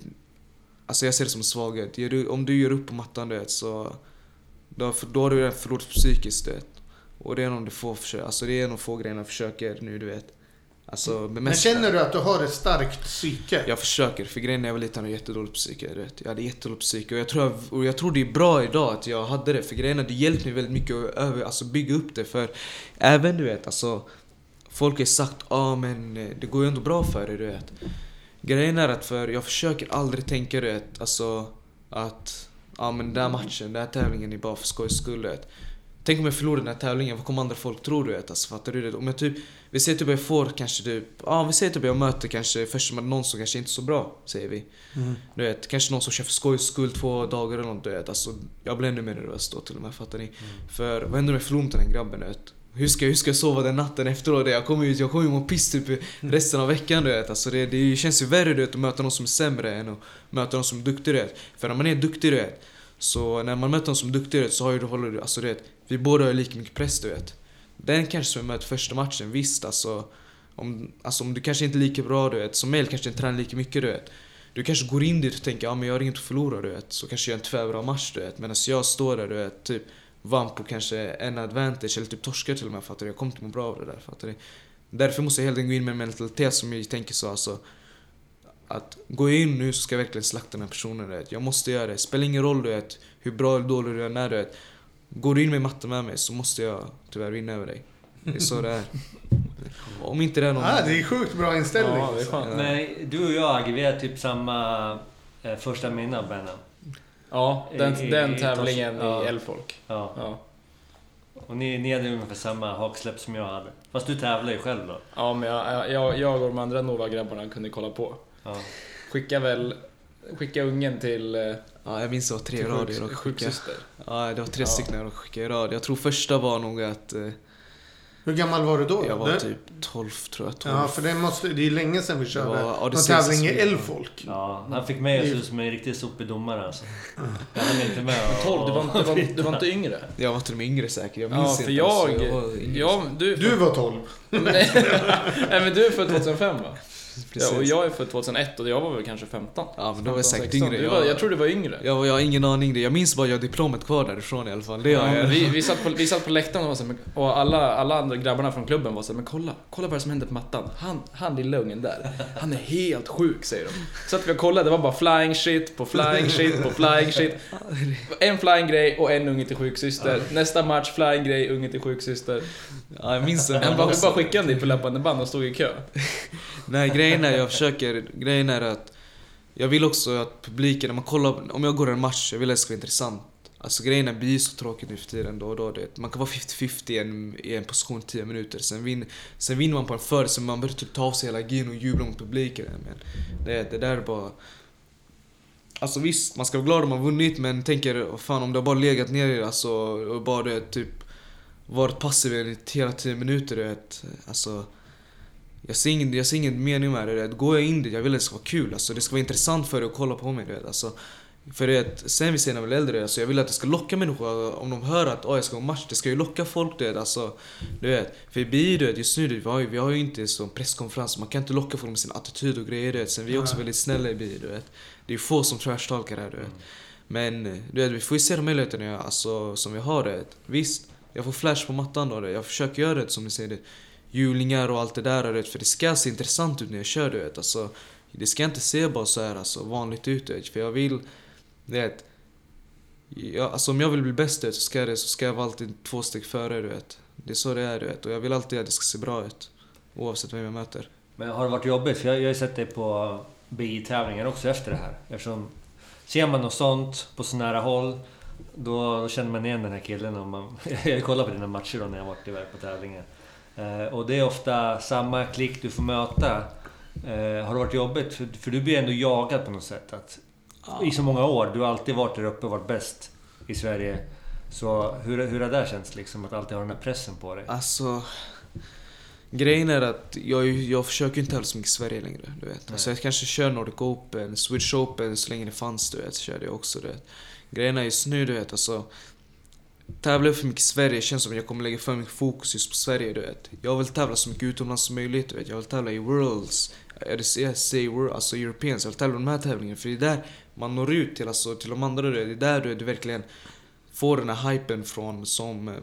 Alltså jag ser det som en svaghet. Om du gör upp på mattan du vet, så... Då, då har du redan förlorat psykiskt du vet. Och det är nog det få försök, alltså det är nog få grejerna jag försöker nu du vet. Alltså Men bemästra. känner du att du har ett starkt psyke? Jag försöker, för grejen när jag var liten hade jag jättedåligt psyke. Du vet. Jag hade jättedåligt psyke och jag, tror jag, och jag tror det är bra idag att jag hade det. För grejen är, det hjälpte mig väldigt mycket att över, alltså bygga upp det. För även du vet, alltså Folk har sagt ah, men eh, det går ju ändå bra för dig du vet. Grejen är att för jag försöker aldrig tänka du vet, alltså att ja ah, men den där matchen, den här tävlingen är bara för skojs skull du vet. Tänk om jag förlorar den här tävlingen, vad kommer andra folk tro du vet? Alltså, fattar du det? Om jag typ, vi säger typ jag får kanske typ, ja vi säger typ jag möter kanske först med någon som kanske inte är så bra, säger vi. Mm. Du vet, kanske någon som kör för skojs skull två dagar eller något du vet. Alltså, jag blir ännu mer nervös då till och med, fattar ni? För vad händer om jag förlorar mot den här grabben du vet? Hur ska, hur ska jag sova den natten efteråt? Jag kommer ju jag kommer ju må piss typ resten av veckan du vet. Alltså, det, det känns ju värre du vet, att möta någon som är sämre än att möta någon som är duktig du vet. För när man är duktig du vet, så när man möter någon som är duktig du vet, så har ju du, håller du, alltså du vet, vi båda har lika mycket press du vet. Den kanske som jag möter första matchen, visst alltså. Om, alltså om du kanske inte är lika bra du vet, som mig kanske inte tränar lika mycket du vet. Du kanske går in dit och tänker ja men jag har inget att förlora du vet. Så kanske jag gör en tvärbra match du vet. Medan jag står där du vet, typ vann på kanske en advantage eller typ torskar till och med fattar du. Jag kommer inte må bra av det där fattar du. Därför måste jag hela tiden gå in med en mentalitet som jag tänker så alltså. Att gå in nu så ska jag verkligen slakta den här personen du vet. Jag måste göra det. Spelar ingen roll du vet hur bra eller dålig du än är du vet. Går du in med matte med mig så måste jag tyvärr vinna över dig. Det är så det är. Om inte det är någon... Ah, det är sjukt bra inställning. Ja, det är skönt. Men du och jag Agge, vi har typ samma eh, första minne av Benham. Ja, den, I- i- den i tävlingen i ja. Elfolk. Ja. Ja. Och ni, ni hade ungefär samma haksläpp som jag hade. Fast du tävlar ju själv då. Ja, men jag, jag, jag och de andra Nova-grabbarna kunde kolla på. Ja. Skicka väl... Skicka ungen till, eh, Ja, jag minns det var tre radier och sjuksyster. Ja, det var tre Ja. stycken jag skickade i rad. Jag tror första var nog att eh, Hur gammal var du då? jag var Det- typ 12 tror jag. 12. Ja, för det, måste, det är länge sedan vi körde någon tävling i. Elfolk. ja, han fick mig att se ut som en riktigt sopig domare alltså. Jag hann inte med och, 12, du var, inte- du, var, du var inte yngre? Jag var till och med yngre säkert. Jag minns Ja, inte. för jag... alltså. jag var yngre. Ja, du... Du var 12. Nej, nej, men du är född 2005 va? Precis. Ja, och jag är född 2001 och jag var väl kanske 15. Ja, men då var jag 15, säkert 16. yngre. Du var, jag tror du var yngre. Jag, jag har ingen aning. Jag minns bara jag har diplomet kvar därifrån i alla fall. Det Ja, jag. vi, vi, satt på, vi satt på läktaren och, var så här, och alla, alla andra grabbarna från klubben var så här, men kolla, kolla vad som händer på mattan. Han, han lilla ungen där, han är helt sjuk säger de. Så att vi kollade, det var bara flying shit på flying shit på flying shit. En flying grej och en unge till sjuksyster. Nästa match, flying grej, unge till sjuksyster. Ja, jag minns det. Han bara, bara skickade en dit på löpande band och stod i kö. Nej, grejen är jag försöker... Grejen är att jag vill också att publiken, när man kollar... Om jag går en match, jag vill att det ska vara intressant. Alltså grejen är, det blir så tråkigt nu för tiden då och då. Det. Man kan vara 50-50 i en, i en position i 10 minuter. Sen, vin, sen vinner man på en före, så man börjar typ ta av sig hela gin och jubla mot publiken. Men det, det där är bara... Alltså visst, man ska vara glad om man vunnit men tänker, fan om du har bara legat ner i det alltså, och bara det, typ varit passiv i hela 10 minuter Det, vet. Alltså, jag ser ingen, jag ser ingen mening med det. vet. Går jag in dit, jag vill att det ska vara kul. Alltså, det ska vara intressant för dig att kolla på mig. vet. Alltså, för det, sen vi ser när vi blir äldre, alltså, jag vill att det ska locka människor. Om de hör att oh, jag ska gå match, det ska ju locka folk. Du vet. Alltså, du vet. För i bio, du vet, just nu, vi har ju, vi har ju inte så presskonferens. Man kan inte locka folk med sin attityd och grejer. Du vet. Sen vi är också väldigt snälla i bio. Du vet. Det är få som trashtalkar här. Du vet. Men du vet, vi får ju se de möjligheterna alltså, som vi har. Det. Visst, jag får flash på mattan då. Det. Jag försöker göra det som ni säger. Det. Hjulingar och allt det där. Du vet, för det ska se intressant ut när jag kör. Du vet. Alltså, det ska inte se bara så här alltså, vanligt ut. Du vet. För jag vill... Du vet, jag, alltså, om jag vill bli bäst vet, så ska, det, så ska jag vara alltid två steg före. Du vet. Det är så det är. Du vet. Och jag vill alltid att det ska se bra ut. Oavsett vem jag möter. Men har det varit jobbigt? För jag, jag har ju sett dig på BI-tävlingar också efter det här. Eftersom ser man något sånt på så nära håll då, då känner man igen den här killen. Om man, jag har ju kollat på dina matcher då när jag varit iväg på tävlingar. Eh, och det är ofta samma klick du får möta. Eh, har det varit jobbigt? För, för du blir ändå jagad på något sätt. Att, I så många år. Du har alltid varit där uppe och varit bäst i Sverige. Så hur, hur har det där känts liksom? Att alltid ha den här pressen på dig? Alltså... Grejen är att jag, jag försöker inte tävla så mycket i Sverige längre. Du vet. Alltså jag kanske kör Nordic Open, Swedish Open så länge det fanns du vet. Så körde jag också du vet. Grejen är just nu du vet alltså. Tävlar jag för mycket i Sverige känns som att jag kommer lägga för mycket fokus just på Sverige du vet. Jag vill tävla så mycket utomlands som möjligt du vet. Jag vill tävla i Worlds, World, alltså Europeans. Jag vill tävla i de här tävlingarna för det är där man når ut till, alltså, till de andra. Du vet. Det är där du, du verkligen får den här hypen från som, eh,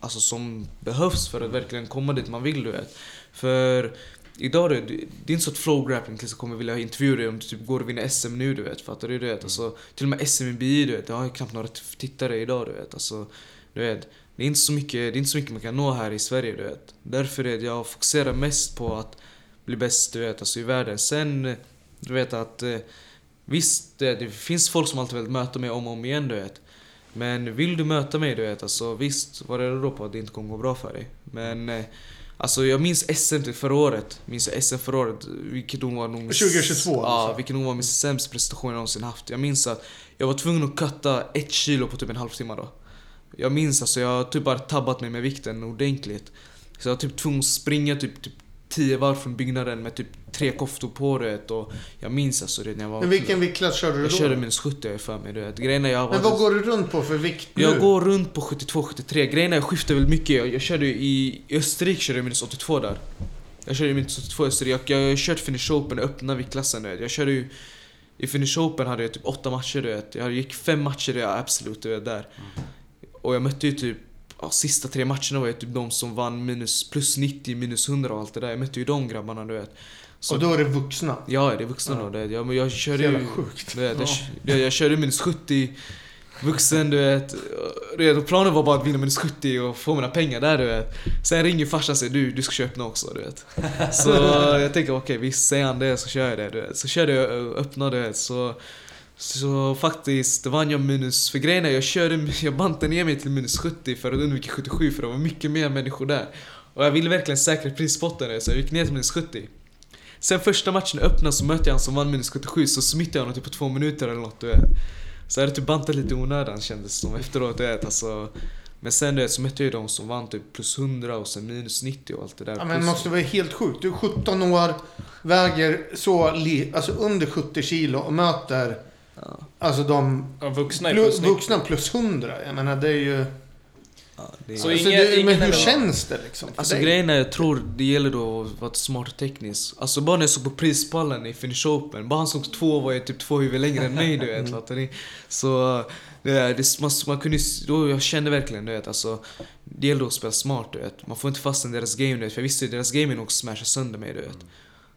alltså, som behövs för att verkligen komma dit man vill. Du vet. För idag, du, vet, det är inte så att flow grappling kommer vilja intervjua dig om du typ går och vinner SM nu. Du vet, fattar du? du vet? Alltså, till och med SM i BI, du vet, det har ju knappt några tittare idag. Du vet. Alltså, du vet, det är, inte så mycket, det är inte så mycket man kan nå här i Sverige. Du vet. Därför är det jag fokuserar mest på att bli bäst du vet, alltså, i världen. Sen, du vet att eh, visst, det, det finns folk som alltid vill möta mig om och om igen, du vet. Men vill du möta mig, du vet, alltså visst, vad är det då på att det inte kommer gå bra för dig? Men eh, Alltså jag minns SM till förra året, minns jag SM förra året, vilket nog var nog... 2022 Ja, alltså. vilket nog var min sämsta prestation jag någonsin haft. Jag minns att jag var tvungen att cutta ett kilo på typ en halvtimme då. Jag minns alltså, jag har typ bara tabbat mig med vikten ordentligt. Så jag var typ tvungen att springa typ, typ 10 varv från byggnaden med typ tre koftor på det och jag minns alltså det när jag var... Men vilken viktklass körde du Jag då? körde minus 70 har jag för mig, du vet. Grejen är jag Men vad går du runt på för vikt nu? jag går runt på 72-73. Grejen är jag skiftar väldigt mycket. Jag, jag körde i i Österrike körde jag minus 82 där. Jag körde minus 82 i Österrike. Jag, jag har kört Finish Open, öppna viktklassen du vet. Jag körde ju... I Finish Open hade jag typ åtta matcher du vet. Jag gick fem matcher jag absolut du vet, där. Och jag mötte ju typ... Ja, sista tre matcherna var ju typ de som vann minus plus 90, minus 100 och allt det där. Jag mötte ju de grabbarna du vet. Så, Och då är det vuxna? Ja, det är vuxna Ja. då. Det, jag, jag körde ju... sjukt. Du vet, jag, jag, jag körde minus 70 Vuxen du vet, du vet planen var bara att vinna minus 70 och få mina pengar där du vet Sen ringer farsan och säger du, du ska köpa också du vet Så jag tänker okej visst, säger han det så kör jag det du vet Så körde jag öppna du vet så så faktiskt vann jag minus, för grejen är jag körde, jag bantade ner mig till minus 70 för att undvika 77 för det var mycket mer människor där. Och jag ville verkligen säkra prisspotten så jag gick ner till minus 70. Sen första matchen öppnade så mötte jag han som vann minus 77 så smittade jag honom typ på två minuter eller något du vet. Så jag hade typ bantat lite i onödan kändes som efteråt du vet alltså. Men sen du vet, så mötte jag ju de som vann typ plus 100 och sen minus 90 och allt det där. Ja, men det måste vara helt sjukt. Du är 17 år, väger så alltså under 70 kilo och möter Ja, alltså de Ja, vuxna plus, plus 90. vuxna plus 100. Jag menar det är ju... ja, det är... Så alltså, det, men hur känns det liksom Alltså dig? grejen är, jag tror det gäller då att vara smart och teknisk. Alltså bara när jag såg på prispallen i Finish Open, bara han som två var ju typ två huvud längre än mig du vet. fattar ni? Så det, det, man, man kunde då jag kände verkligen du vet alltså, det gäller att spela smart du vet. Man får inte fastna i deras game du vet, för jag visste ju deras game är nog smasha sönder mig du vet.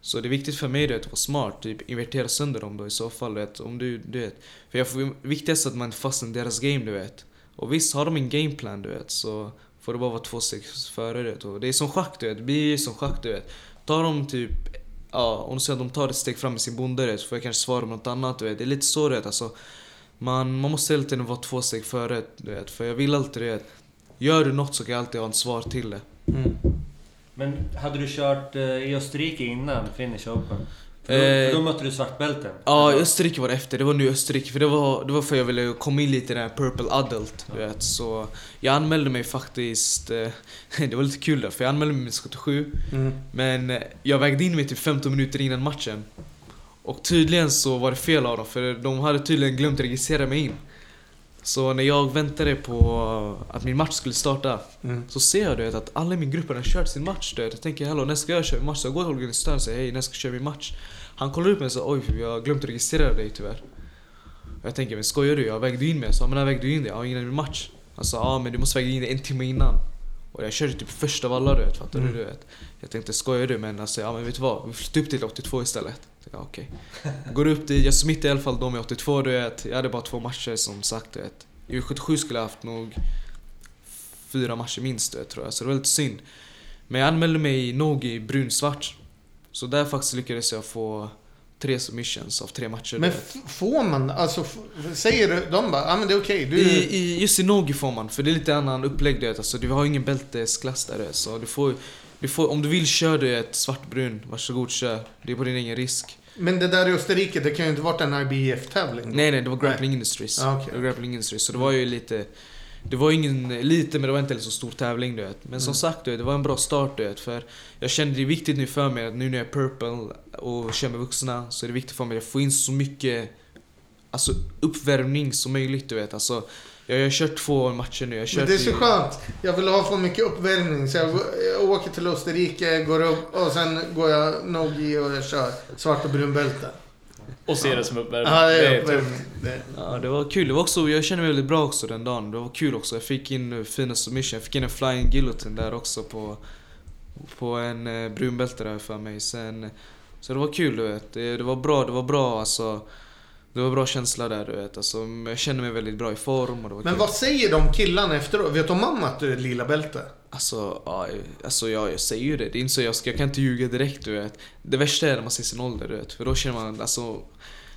Så det är viktigt för mig du vet, att vara smart, typ invertera sönder dem då i så fall vet. Om du, du vet. För jag får, viktigast är att man inte fastnar i deras game du vet. Och visst, har de en gameplan du vet så får det bara vara två steg före det. Och det är som schack du vet, det blir som schack du vet. Tar de typ, ja om du säger att de tar ett steg fram med sin bonde du vet, så får jag kanske svara med något annat du vet. Det är lite så du vet alltså. Man, man måste hela tiden vara två steg före du vet. För jag vill alltid det. Gör du något så kan jag alltid ha ett svar till det. Mm. Men hade du kört eh, i Österrike innan Finish Open? För då, Eh, för då mötte du svartbälten. Ja, Österrike var det efter. Det var nu Österrike. För det var, det var för jag ville komma in lite i den här Purple Adult, du vet. Så jag anmälde mig faktiskt... eh, Det var lite kul där, för jag anmälde mig med 77. Mm. Men jag vägde in mig till 15 minuter innan matchen. Och tydligen så var det fel av dem, för de hade tydligen glömt registrera mig in. Så när jag väntade på att min match skulle starta Mm. så ser jag du vet, att alla i min grupp har kört sin match. Du vet. Jag tänker hallå när ska jag köra min match? Så jag går till organisatören och säger hej när ska jag köra min match? Han kollar upp mig och säger oj jag har glömt registrera dig tyvärr. Jag tänker men skojar du? Jag vägde in mig. Jag sa men när vägde du in dig? Ja innan min match. Han sa ja men du måste väga in dig en timme innan. Och jag körde typ första av alla du vet, fattar Mm. du? du vet. Jag tänkte skojar du? Men alltså ja men vet du vad? Vi flyttar upp till 82 istället. Ja, okej. Går upp dit, jag smittade i alla fall de i 82 du vet. Jag hade bara två matcher som sagt du vet. I 77 skulle jag haft nog fyra matcher minst du vet, tror jag. Så det var lite synd. Men jag anmälde mig i Nogi brunsvart. Så där faktiskt lyckades jag få tre submissions av tre matcher. Men får man, alltså säger du, de bara, ja men det är okej. Du, I, i, just i Nogi får man, för det är lite annan upplägg du vet. Alltså, du har ingen bältesklass där. Så du får, du får, om du vill kör du ett svartbrun, varsågod kör. Det är på din egen risk. Men det där i Österrike, det kan ju inte varit en IBF-tävling. Nej nej, det var Grappling Industries. Ah, var Grappling Industries, så det var ju lite... Det var ingen lite, men det var inte heller så stor tävling du vet. Men som Mm. sagt du vet, det var en bra start du vet. För jag kände det är viktigt nu för mig att nu när jag är purple och kör med vuxna så är det viktigt för mig att få in så mycket Alltså uppvärmning som möjligt du vet. Alltså, jag, jag har kört två matcher nu. Jag kört Men det är så i- skönt. Jag vill ha för mycket uppvärmning. Så jag, jag åker till Österrike, går upp och sen går jag Nogi och jag kör svart och brun bälte. Och se det som uppvärmning. Ja, det är är uppvärmning. Det- Ja, det var kul. Det var också, jag kände mig väldigt bra också den dagen. Det var kul också. Jag fick in eh, fina submission. Jag fick in en flying guillotine där också på, på en eh, brunbälte där för mig. Sen, så det var kul du vet. Det, det var bra, det var bra alltså. Det var bra känsla där du vet. Alltså, jag kände mig väldigt bra i form och det var Men kul. vad säger de killarna efteråt? Vet de om att du är lila bälte? Alltså, ja, alltså jag, jag säger ju det. Det är inte så jag, ska, jag kan inte ljuga direkt du vet. Det värsta är när man ser sin ålder du vet. För då känner man alltså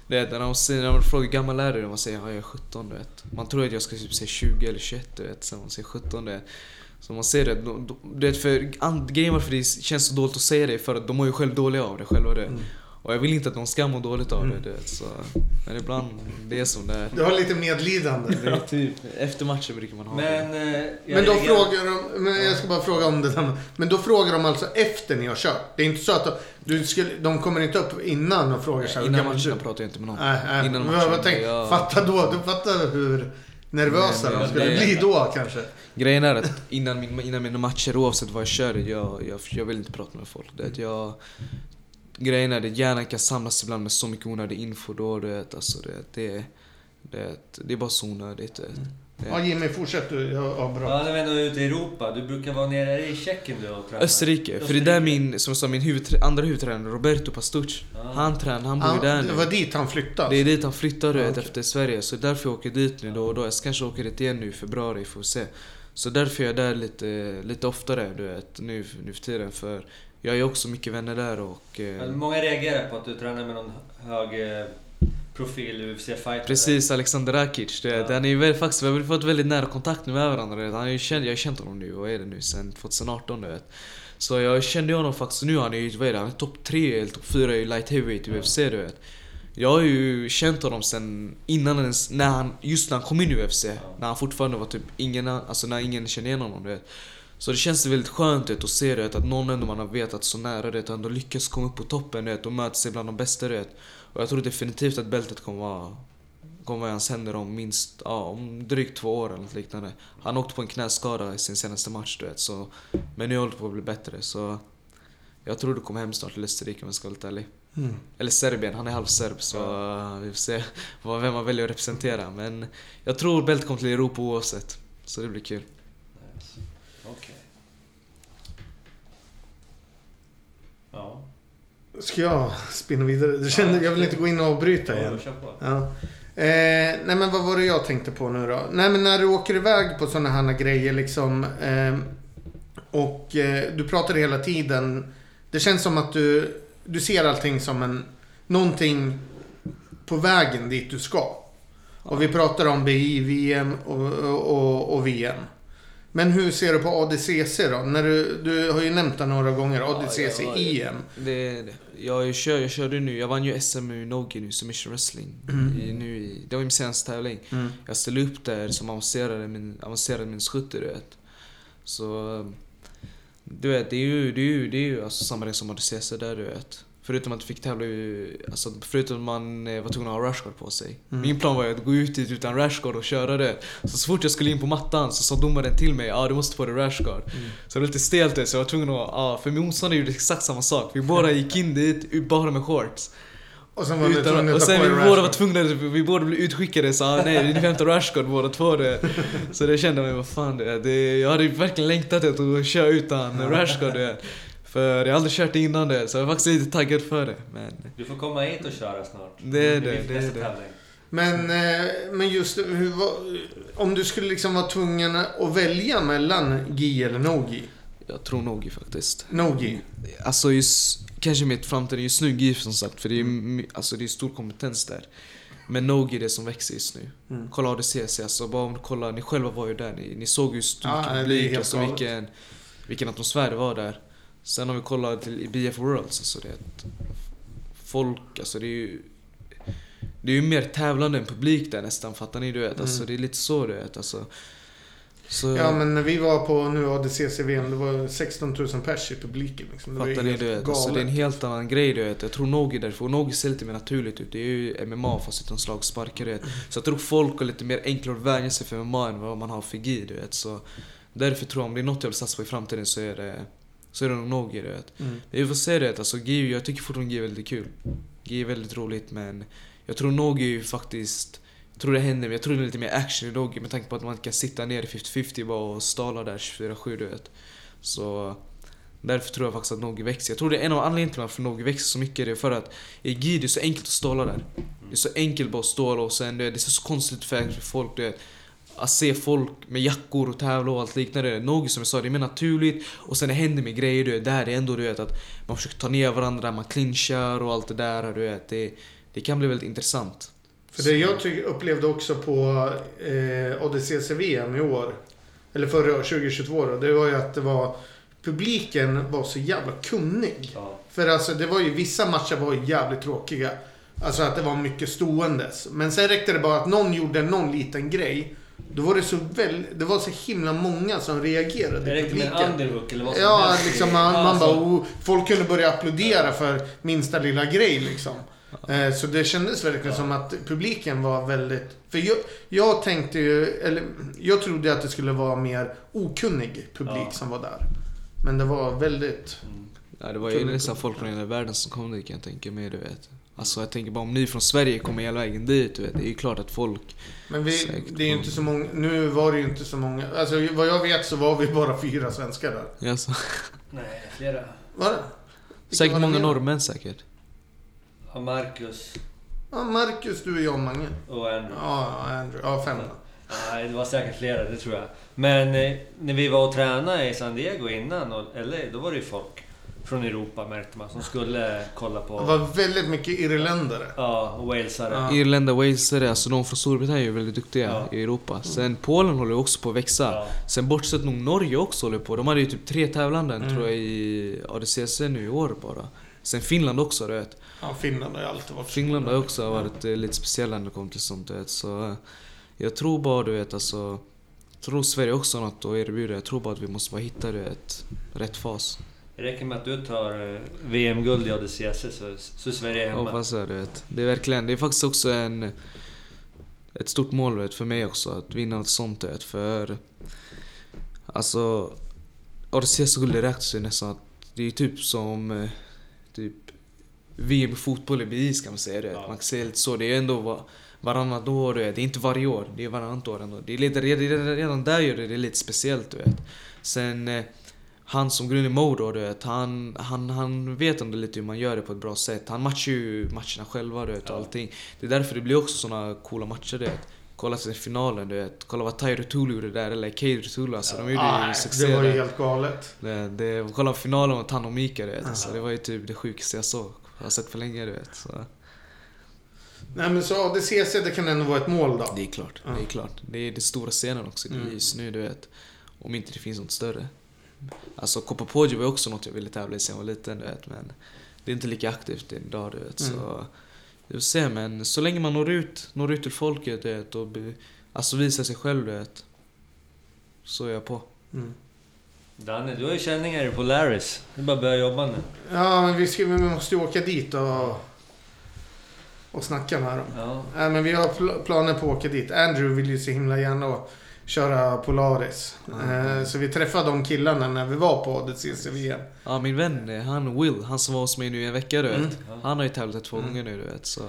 det är, när man, när man frågar gammal är du? Man säger ja, jag är 17 du vet. Man tror att jag ska typ säga 20 eller 21 du vet. Sen man säger 17 du vet. Så man ser det. Du vet för grejen varför det känns så dåligt att säga det för att de mår ju själv dåliga av det själva det. Mm. Och jag vill inte att någon ska må dåligt av Mm. det du vet. Så, men ibland, det är som det är. Du har lite medlidande. Är typ, efter matchen brukar man ha det. Men... eh, jag Men då reagerar- frågar de, men jag ska bara fråga om det där. Men då frågar de alltså efter ni har kört? Det är inte så att de, du skulle, de kommer inte upp innan och frågar så här, Innan är du? matchen pratar jag inte med någon. Nej, nej. Innan men matchen, jag tänkte, ja. fatta då, du fattar hur nervösa Nej, de men skulle det- bli då kanske. Grejen är att innan, min, innan mina matcher, oavsett vad jag kör, jag, jag, jag vill inte prata med folk. Det, är att jag, grejen är att hjärnan kan samlas ibland med så mycket onödig info då, du vet. Alltså det, det, det, det är bara så onödigt. Det, det. Ja Jimmy, fortsätt du. Ja, ja, bra. Ja, ändå är ute i Europa. Du brukar vara nere det i Tjeckien du och tränar? Österrike, för det är där min, som jag sa, min huvudträ, andra huvudtränare Roberto Pastuc, Ja. han tränar, han bor Han, där det nu. var dit han flyttade. Det är dit han flyttar du Ja, vet, okej. efter Sverige, så därför jag åker dit nu då och då. Jag ska kanske åka dit igen nu i februari, får se. Så därför är jag där lite, lite oftare du vet, nu, nu för tiden. För jag har ju också mycket vänner där och... Eh, Många reagerar på att du tränar med någon hög eh, profil UFC-fighter. precis, Alexander Rakic. Du vet, Ja. Han är ju faktiskt, vi har fått väldigt nära kontakt med varandra. Han är ju känd, jag har känt honom nu, vad är det nu, sen 2018 du vet. Så jag kände honom faktiskt, nu han är ju, vad är det, han är topp 3 eller topp 4 i light heavyweight i UFC du vet. Jag har ju känt honom sen innan ens, när han, just när han kom in i UFC. När han fortfarande var typ ingen, alltså när ingen kände igen honom du vet. Så det känns väldigt skönt vet, att se det, att någon ändå man har vetat så nära det, ändå lyckas komma upp på toppen vet, och möta sig bland de bästa det. Och jag tror definitivt att bältet kommer vara kommer vara i hans händer om minst, ja, om drygt två år eller något liknande. Han åkte på en knäskada i sin senaste match du vet, så, men nu håller det på att bli bättre så jag tror du kommer hem snart till Österrike om jag ska vara lite ärlig. Mm. Eller Serbien, han är halvserb så uh, vi får se vad, vem man väljer att representera. Men jag tror bältet kommer till Europa oavsett. Så det blir kul. Okej. Ja. Ska jag spinna vidare? Du känner, jag vill inte gå in och avbryta igen. Ja. Eh, nej men vad var det jag tänkte på nu då? Nej men när du åker iväg på sådana här grejer liksom. Eh, och eh, du pratar hela tiden. Det känns som att du, du ser allting som en, någonting på vägen dit du ska. Och vi pratar om BI, VM och, och, och VM. Men hur ser du på ADCC då? När du, du har ju nämnt det några gånger, ADCC ja, EM. Det, det. Jag, kör, jag körde nu, jag vann ju SM i Nogi nu, Submission Wrestling. Mm. I, nu i, det var min senaste tävling. Mm. Jag ställde upp där som avancerade min, avancerade min skytte du vet. Så... Du vet, det är ju, det är ju, det är ju alltså samma sak som ADCC där du vet. Förutom att du fick tävla alltså förutom att man eh, var tvungen att ha rashguard på sig. Mm. Min plan var att gå ut dit utan rashguard och köra det. Så, så fort jag skulle in på mattan så sa domaren till mig ah, du måste få dig rashguard. Mm. Så det var lite stelt det, så jag var tvungen att, ja för min motståndare gjorde exakt samma sak. Vi båda gick in dit bara med shorts. Och sen var Utan, att och sen vi båda var tvungna, vi båda blev utskickade så ah, nej ni får hämta rashguard båda två det. Så det kände jag mig, vad fan det är. Det, jag hade verkligen längtat efter att köra utan rashguard det. För jag har aldrig kört det innan det, så jag är faktiskt lite taggad för det. Men Du får komma hit och köra snart. Det är det, blir det är det. tävling. Men, eh, men just hur, om du skulle liksom vara tvungen att välja mellan GI eller no-GI? jag tror nog faktiskt. No-GI. Alltså just, kanske mitt framtida just nu GIF som sagt, för det är, alltså, det är stor kompetens där. Men Nogi är det som växer just nu. Mm. Kolla ADCC, alltså bara om du kollar, ni själva var ju där, ni, ni såg ju stor Ja, det publik, alltså vilken, vilken atmosfär det var där. Sen om vi kollar till BF Worlds, alltså det är ett, folk, alltså det är ju det är ju mer tävlande än publik där nästan, fattar ni? Du vet, alltså Mm. det är lite så du vet, alltså. Så, Ja men när vi var på nu ADCC-VM, det var 16 000 pers i publiken. Liksom. Det Fattar ni du vet? Alltså, det är en helt annan grej du vet. Jag tror Nogi därför, och Nogi ser lite mer naturligt ut. Det är ju MMA fast utan slagsparkar du vet. Så jag tror folk har lite mer enklare att vänja sig för MMA än vad man har för GI du vet. Så därför tror jag om det är något jag vill satsa på i framtiden så är det så är det nog du vet. Mm. Vi får se det, alltså GI, jag tycker fortfarande GI är väldigt kul. GI är väldigt roligt men jag tror Nogi är faktiskt jag tror det händer, men jag tror det är lite mer action i Nogi med tanke på att man kan sitta ner i 50-50 bara och stala där 24-7 du vet. Så därför tror jag faktiskt att Nogi växer. Jag tror det är en av anledningarna till varför Nogi växer så mycket. Det är för att i GI det är så enkelt att ståla där. Det är så enkelt bara att ståla och sen det är så konstigt för folk du vet. Att se folk med jackor och tävla och allt liknande. Nogi som jag sa, det är mer naturligt. Och sen det händer med grejer du vet. Där det är ändå du vet att man försöker ta ner varandra, man clinchar och allt det där. Du vet. Det, det kan bli väldigt intressant. För det jag upplevde också på eh, ADCC-VM i år, eller förra året, 2022 då, det var ju att det var publiken var så jävla kunnig. Ja. För alltså det var ju, vissa matcher var ju jävligt tråkiga. Alltså att det var mycket ståendes. Men sen räckte det bara att någon gjorde någon liten grej. Då var det så väl, det var så himla många som reagerade Det i räcker med en eller vad som Ja, helst. liksom man, man Alltså, bara, oh, folk kunde börja applådera för minsta lilla grej liksom. Eh, Så det kändes verkligen som att publiken var väldigt... För jag, jag tänkte ju, eller jag trodde att det skulle vara mer okunnig publik Ja. som var där. Men det var väldigt... mm. Ja, det var ju nästan folk från hela världen som kom dit kan jag tänka mig, du vet. Alltså jag tänker bara om ni från Sverige kommer hela vägen dit, du vet. Det är ju klart att folk... Men vi, det är ju inte så många, nu var det ju inte så många. Alltså vad jag vet så var vi bara fyra svenskar där. Alltså, Nej, flera. Var det? Säkert var det många norrmän säkert. Ja, Marcus Ja, Marcus, du, jag och Mange. och Andrew. Ja, Andrew. Ja, fem då. Nej, det var säkert flera, det tror jag. Men eh, när vi var och tränade i San Diego innan, och LA, då var det ju folk från Europa märkte man, som skulle kolla på... Det var väldigt mycket irländare. Ja, och walesare. Ja. Irländare, walesare, alltså de från Storbritannien är väldigt duktiga Ja. i Europa. Sen Polen håller också på att växa. Ja. Sen bortsett nog Norge också håller på. De hade ju typ tre tävlanden Mm. tror jag i ADCC nu i år bara. Sen Finland också du vet. Ja, Finland har ju alltid varit Finland har också varit eh, lite speciella när det kommer till sånt du vet. Så eh, jag tror bara du vet alltså. Jag tror Sverige också har något att erbjuda. Jag tror bara att vi måste bara hitta du vet, rätt fas. Det räcker med att du tar eh, VM-guld i ADCC så, så är Sverige hemma. Hoppas jag du vet. Det är verkligen, det är faktiskt också en... Ett stort mål vet, för mig också, att vinna något sånt vet. För... Alltså... ADCC-guld räknas ju nästan att... Det är typ som... eh, Typ... VM i fotboll i BIS kan man säga du vet. Ja. Man kan säga lite så. Det är ändå va- varannat år. Det är inte varje år. Det är varannat år ändå. Det är lite, redan, redan där gör det det lite speciellt du vet. Sen... han som Gruni Mo då, du vet, han, han, han vet ändå lite hur man gör det på ett bra sätt. Han matchar ju matcherna själva du vet, och allting. Det är därför det blir också såna coola matcher du vet. Kolla till finalen du vet. Kolla vad Tyro Tulu gjorde där, eller Cade Tulu alltså. De gjorde Ah, ju succé det var ju helt galet. Det, det, kolla finalen mot han och Mika du vet. Alltså, det var ju typ det sjukaste jag såg. Jag har sett för länge du vet. Så. Nej men så ADCC, det kan ändå vara ett mål då. Det är klart, det är klart. Det är den stora scenen också Mm. just nu du vet. Om inte det finns något större. Alltså Copa Poggio var också något jag ville tävla i sen jag var liten du vet. Men det är inte lika aktivt idag du vet. Mm. Så vi får se men så länge man når ut, når ut till folket du vet. Och be, alltså visar sig själv du vet. Så är jag på. Mm. Danne, du har ju känningar i Polaris. Du bara börja jobba nu. Ja, men vi, ska, vi måste ju åka dit och, och snacka med dem. Ja. Nej, men vi har pl- planer på att åka dit. Andrew vill ju så himla gärna att köra Polaris. Mm. Så vi träffade de killarna när vi var på ADCC-VM. Ja min vän, eh, han Will, han som var hos mig nu i en vecka du vet. Mm. Han har ju tävlat två Mm. gånger nu du vet. Så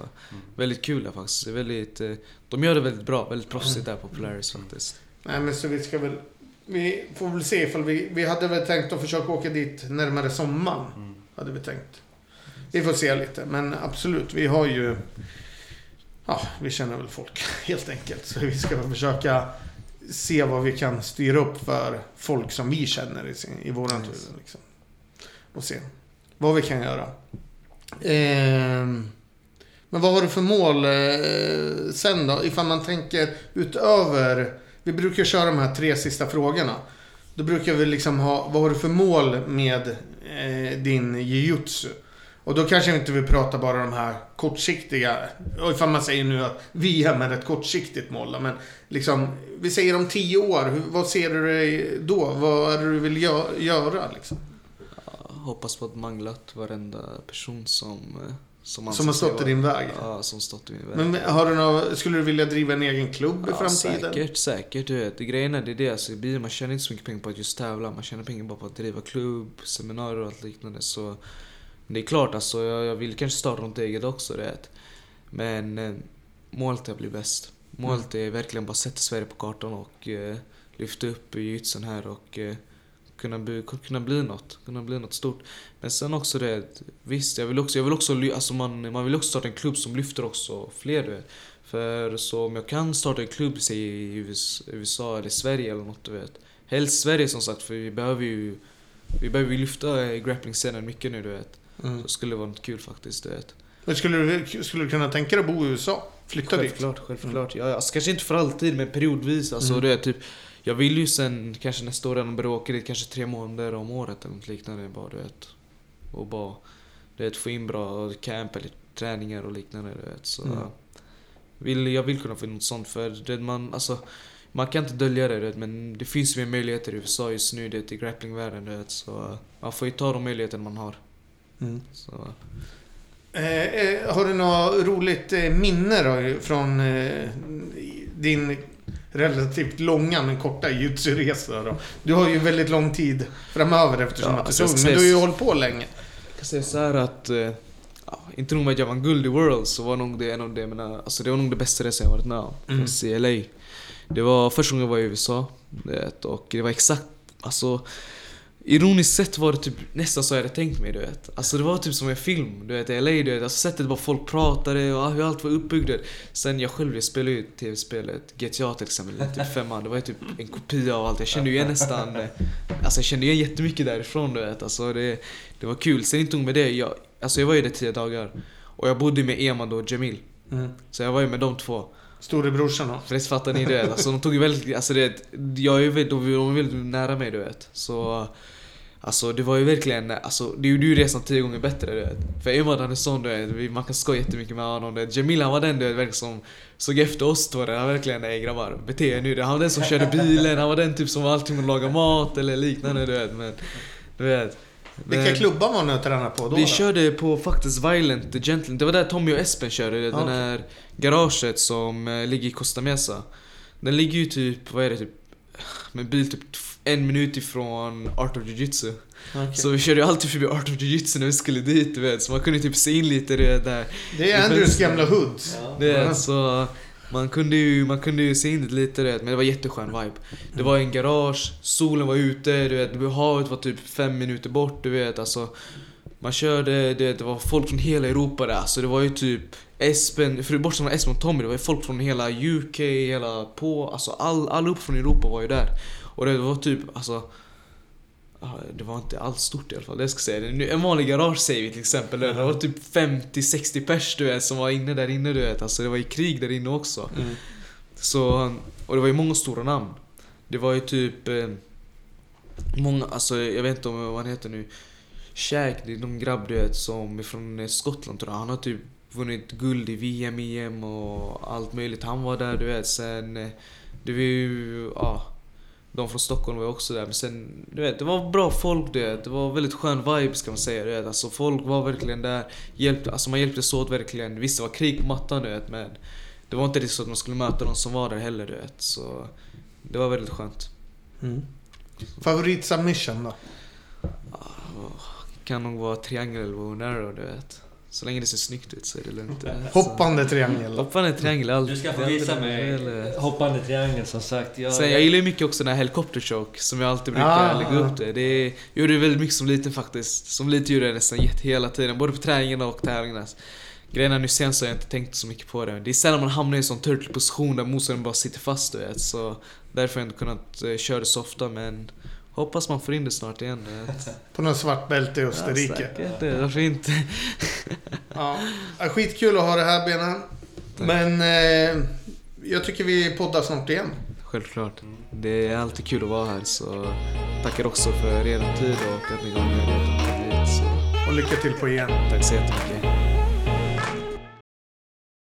väldigt kul där faktiskt. Det väldigt, eh, de gör det väldigt bra, väldigt proffsigt där på Polaris faktiskt. Nej, men så vi ska väl... Vi får väl se ifall vi... Vi hade väl tänkt att försöka åka dit närmare sommaren. Mm. Hade vi tänkt. Vi får se lite, men absolut. Vi har ju... Ja, vi känner väl folk helt enkelt. Så vi ska försöka se vad vi kan styra upp för folk som vi känner i, sin, i våran Yes. tur. Liksom. Och se vad vi kan göra. Ehm, men vad har du för mål eh, sen då? Ifall man tänker utöver... Vi brukar köra de här tre sista frågorna. Då brukar vi liksom ha, vad har du för mål med eh, din jujutsu? Och då kanske vi inte vill prata bara de här kortsiktiga, och ifall man säger nu att VM är ett kortsiktigt mål då, men liksom, vi säger om tio år, vad ser du dig då? Vad är det du vill gö- göra liksom? Hoppas på att manglat varenda person som... eh, Som, Som har stått i din väg? Ja, som stått i min väg. Men har du något, skulle du vilja driva en egen klubb i Ja, framtiden? säkert, säkert. Du vet, grejen är det är det. Alltså, i man tjänar inte så mycket pengar på att just tävla. Man tjänar pengar bara på att driva klubb, seminarier och allt liknande. Så Det är klart alltså, jag, jag vill kanske starta något eget också, du vet. Men eh, målet är att bli bäst. Målet är verkligen bara sätta Sverige på kartan och eh, lyfta upp jujutsun här och eh, kunna, bli, kunna bli något. Kunna bli något stort. Men sen också det, visst jag vill också, jag vill också alltså man, man vill också starta en klubb som lyfter också fler du vet. För så om jag kan starta en klubb säg, i US- USA eller Sverige eller något du vet. Helst Sverige som sagt för vi behöver ju vi behöver ju lyfta eh, grappling-scenen mycket nu du vet. Mm. Så skulle det vara något kul faktiskt du vet. Men skulle du, skulle du kunna tänka dig att bo i USA? Flytta dit? Självklart, självklart. Ja, alltså, kanske inte för alltid men periodvis. Alltså, Mm. det är typ, jag vill ju sen kanske nästa år redan börja åka dit kanske tre månader om året eller något liknande bara du vet. Och bara du vet, få in bra camp eller träningar och liknande du vet. Så, Mm. vill, jag vill kunna få in något sånt för det, man, alltså, man kan inte dölja det du vet, men det finns ju mer möjligheter i USA just nu det, i grapplingvärlden du vet. Så man får ju ta de möjligheter man har. Mm. Så, Eh, eh, har du något roligt eh, minne då från eh, din relativt långa men korta jutsu-resa då? Du har ju väldigt lång tid framöver eftersom Ja, att du är så ung, men du har ju hållit på länge. Jag kan säga så här att, eh, ja, inte nog med att jag vann guld i World så var nog det en av det, men, alltså det var nog det bästa resan jag varit med om. Mm. Mm. I LA. Det var första gången jag var i USA. vet, Och det var exakt, alltså Ironiskt sett var det typ nästan så jag hade tänkt mig du vet. Alltså det var typ som en film, du vet i LA du vet. Alltså sättet bara folk pratade och hur allt var uppbyggt. Sen jag själv jag spelade ju tv-spelet GTA till exempel, typ femman. Det var ju typ en kopia av allt. Jag kände ju igen nästan, alltså jag kände igen jättemycket därifrån du vet. Alltså det, det var kul. Sen inte nog med det, jag, alltså jag var ju där tio dagar. Och jag bodde med Eman och Jamil. Mm. Så jag var ju med de två. Storebrorsan då? Förresten fattar ni det? Alltså de tog ju väldigt, alltså det, jag är ju väldigt, de är väldigt nära mig du vet. Så Alltså det var ju verkligen, alltså det gjorde ju resan tio gånger bättre du vet. För Emad han är sån du vet, man kan skoja jättemycket med honom. du vet. Jamil han var den du vet, verkligen som såg efter oss två. Han verkligen, nej grabbar, bete er nu. Han var den som körde bilen, han var den typ som var alltid med att laga mat eller liknande du vet. Men, du vet. Vilka Men- klubbar var ni och tränade på då? vi då? körde på faktiskt Violent the Gentleman. Det var där Tommy och Espen körde. Det den okej. här garaget som eh, ligger i Costa Mesa. Den ligger ju typ, vad är det, typ med bil typ en minut ifrån Art of Jiu-Jitsu. Okej. Så vi körde ju alltid förbi Art of Jiu-Jitsu när vi skulle dit du vet. Så man kunde typ se in lite det där. Det är Andrews gamla hoods. Det, Ja. så man kunde, ju, man kunde ju se in det lite du vet, men det var jätteskön vibe. Det var en garage, solen var ute, du vet, havet var typ fem minuter bort, du vet alltså. Man körde, det, det var folk från hela Europa där, alltså det var ju typ Espen, för bortsett från Espen och Tommy, det var ju folk från hela UK, hela på, alltså all, allihop från Europa var ju där. Och det var typ, alltså Det var inte alls stort i alla fall, det ska jag säga. Nu- En vanlig garage säger vi till exempel. Det var typ 50-60 pers du vet, som var inne där inne du vet. Alltså det var ju krig där inne också. Mm. Så, och det var ju många stora namn. Det var ju typ eh, Många, alltså jag vet inte om vad han heter nu Shaq, det är någon grabb du vet som är från eh, Skottland tror jag. Han har typ vunnit guld i VM, EM och allt möjligt. Han var där du vet. Sen, eh, det var ju, ja de från Stockholm var också där. Men sen, du vet, det var bra folk du vet. Det var väldigt skön vibe ska man säga. Du vet. Alltså folk var verkligen där. Hjälpte, alltså man hjälptes åt verkligen. Visst det var krig på mattan du vet men det var inte riktigt så att man skulle möta de som var där heller du vet. Så det var väldigt skönt. Mm. Favorit submission då? Kan nog vara triangel eller bow and arrow, du vet. Så länge det ser snyggt ut så är det lugnt. Hoppande triangel. Så, hoppande triangel är allt. Du ska få visa alltid mig hoppande triangeln som sagt. Jag, Sen jag gillar ju mycket också den här helikopterchoke som jag alltid brukar Ah. lägga upp det. Det gjorde jag väldigt mycket som liten faktiskt. Som liten gjorde jag nästan jätte- hela tiden, både på träningarna och tävlingarna. Grejen är nu senast har jag inte tänkt så mycket på det. Det är sällan man hamnar i en sån turtle position där motståndaren bara sitter fast du vet. Så därför har jag inte kunnat eh, köra det så ofta men hoppas man får in det snart igen. vet. På något svart bälte i Ja, Österrike. säkert, det, varför inte? Ja. Ja, Skitkul att ha det här benen. Men eh, jag tycker vi poddar snart igen. Självklart. Det är alltid kul att vara här så tackar också för er tid och att ni gav mig möjligheten att komma hit. Och lycka till på igen. tack så jättemycket.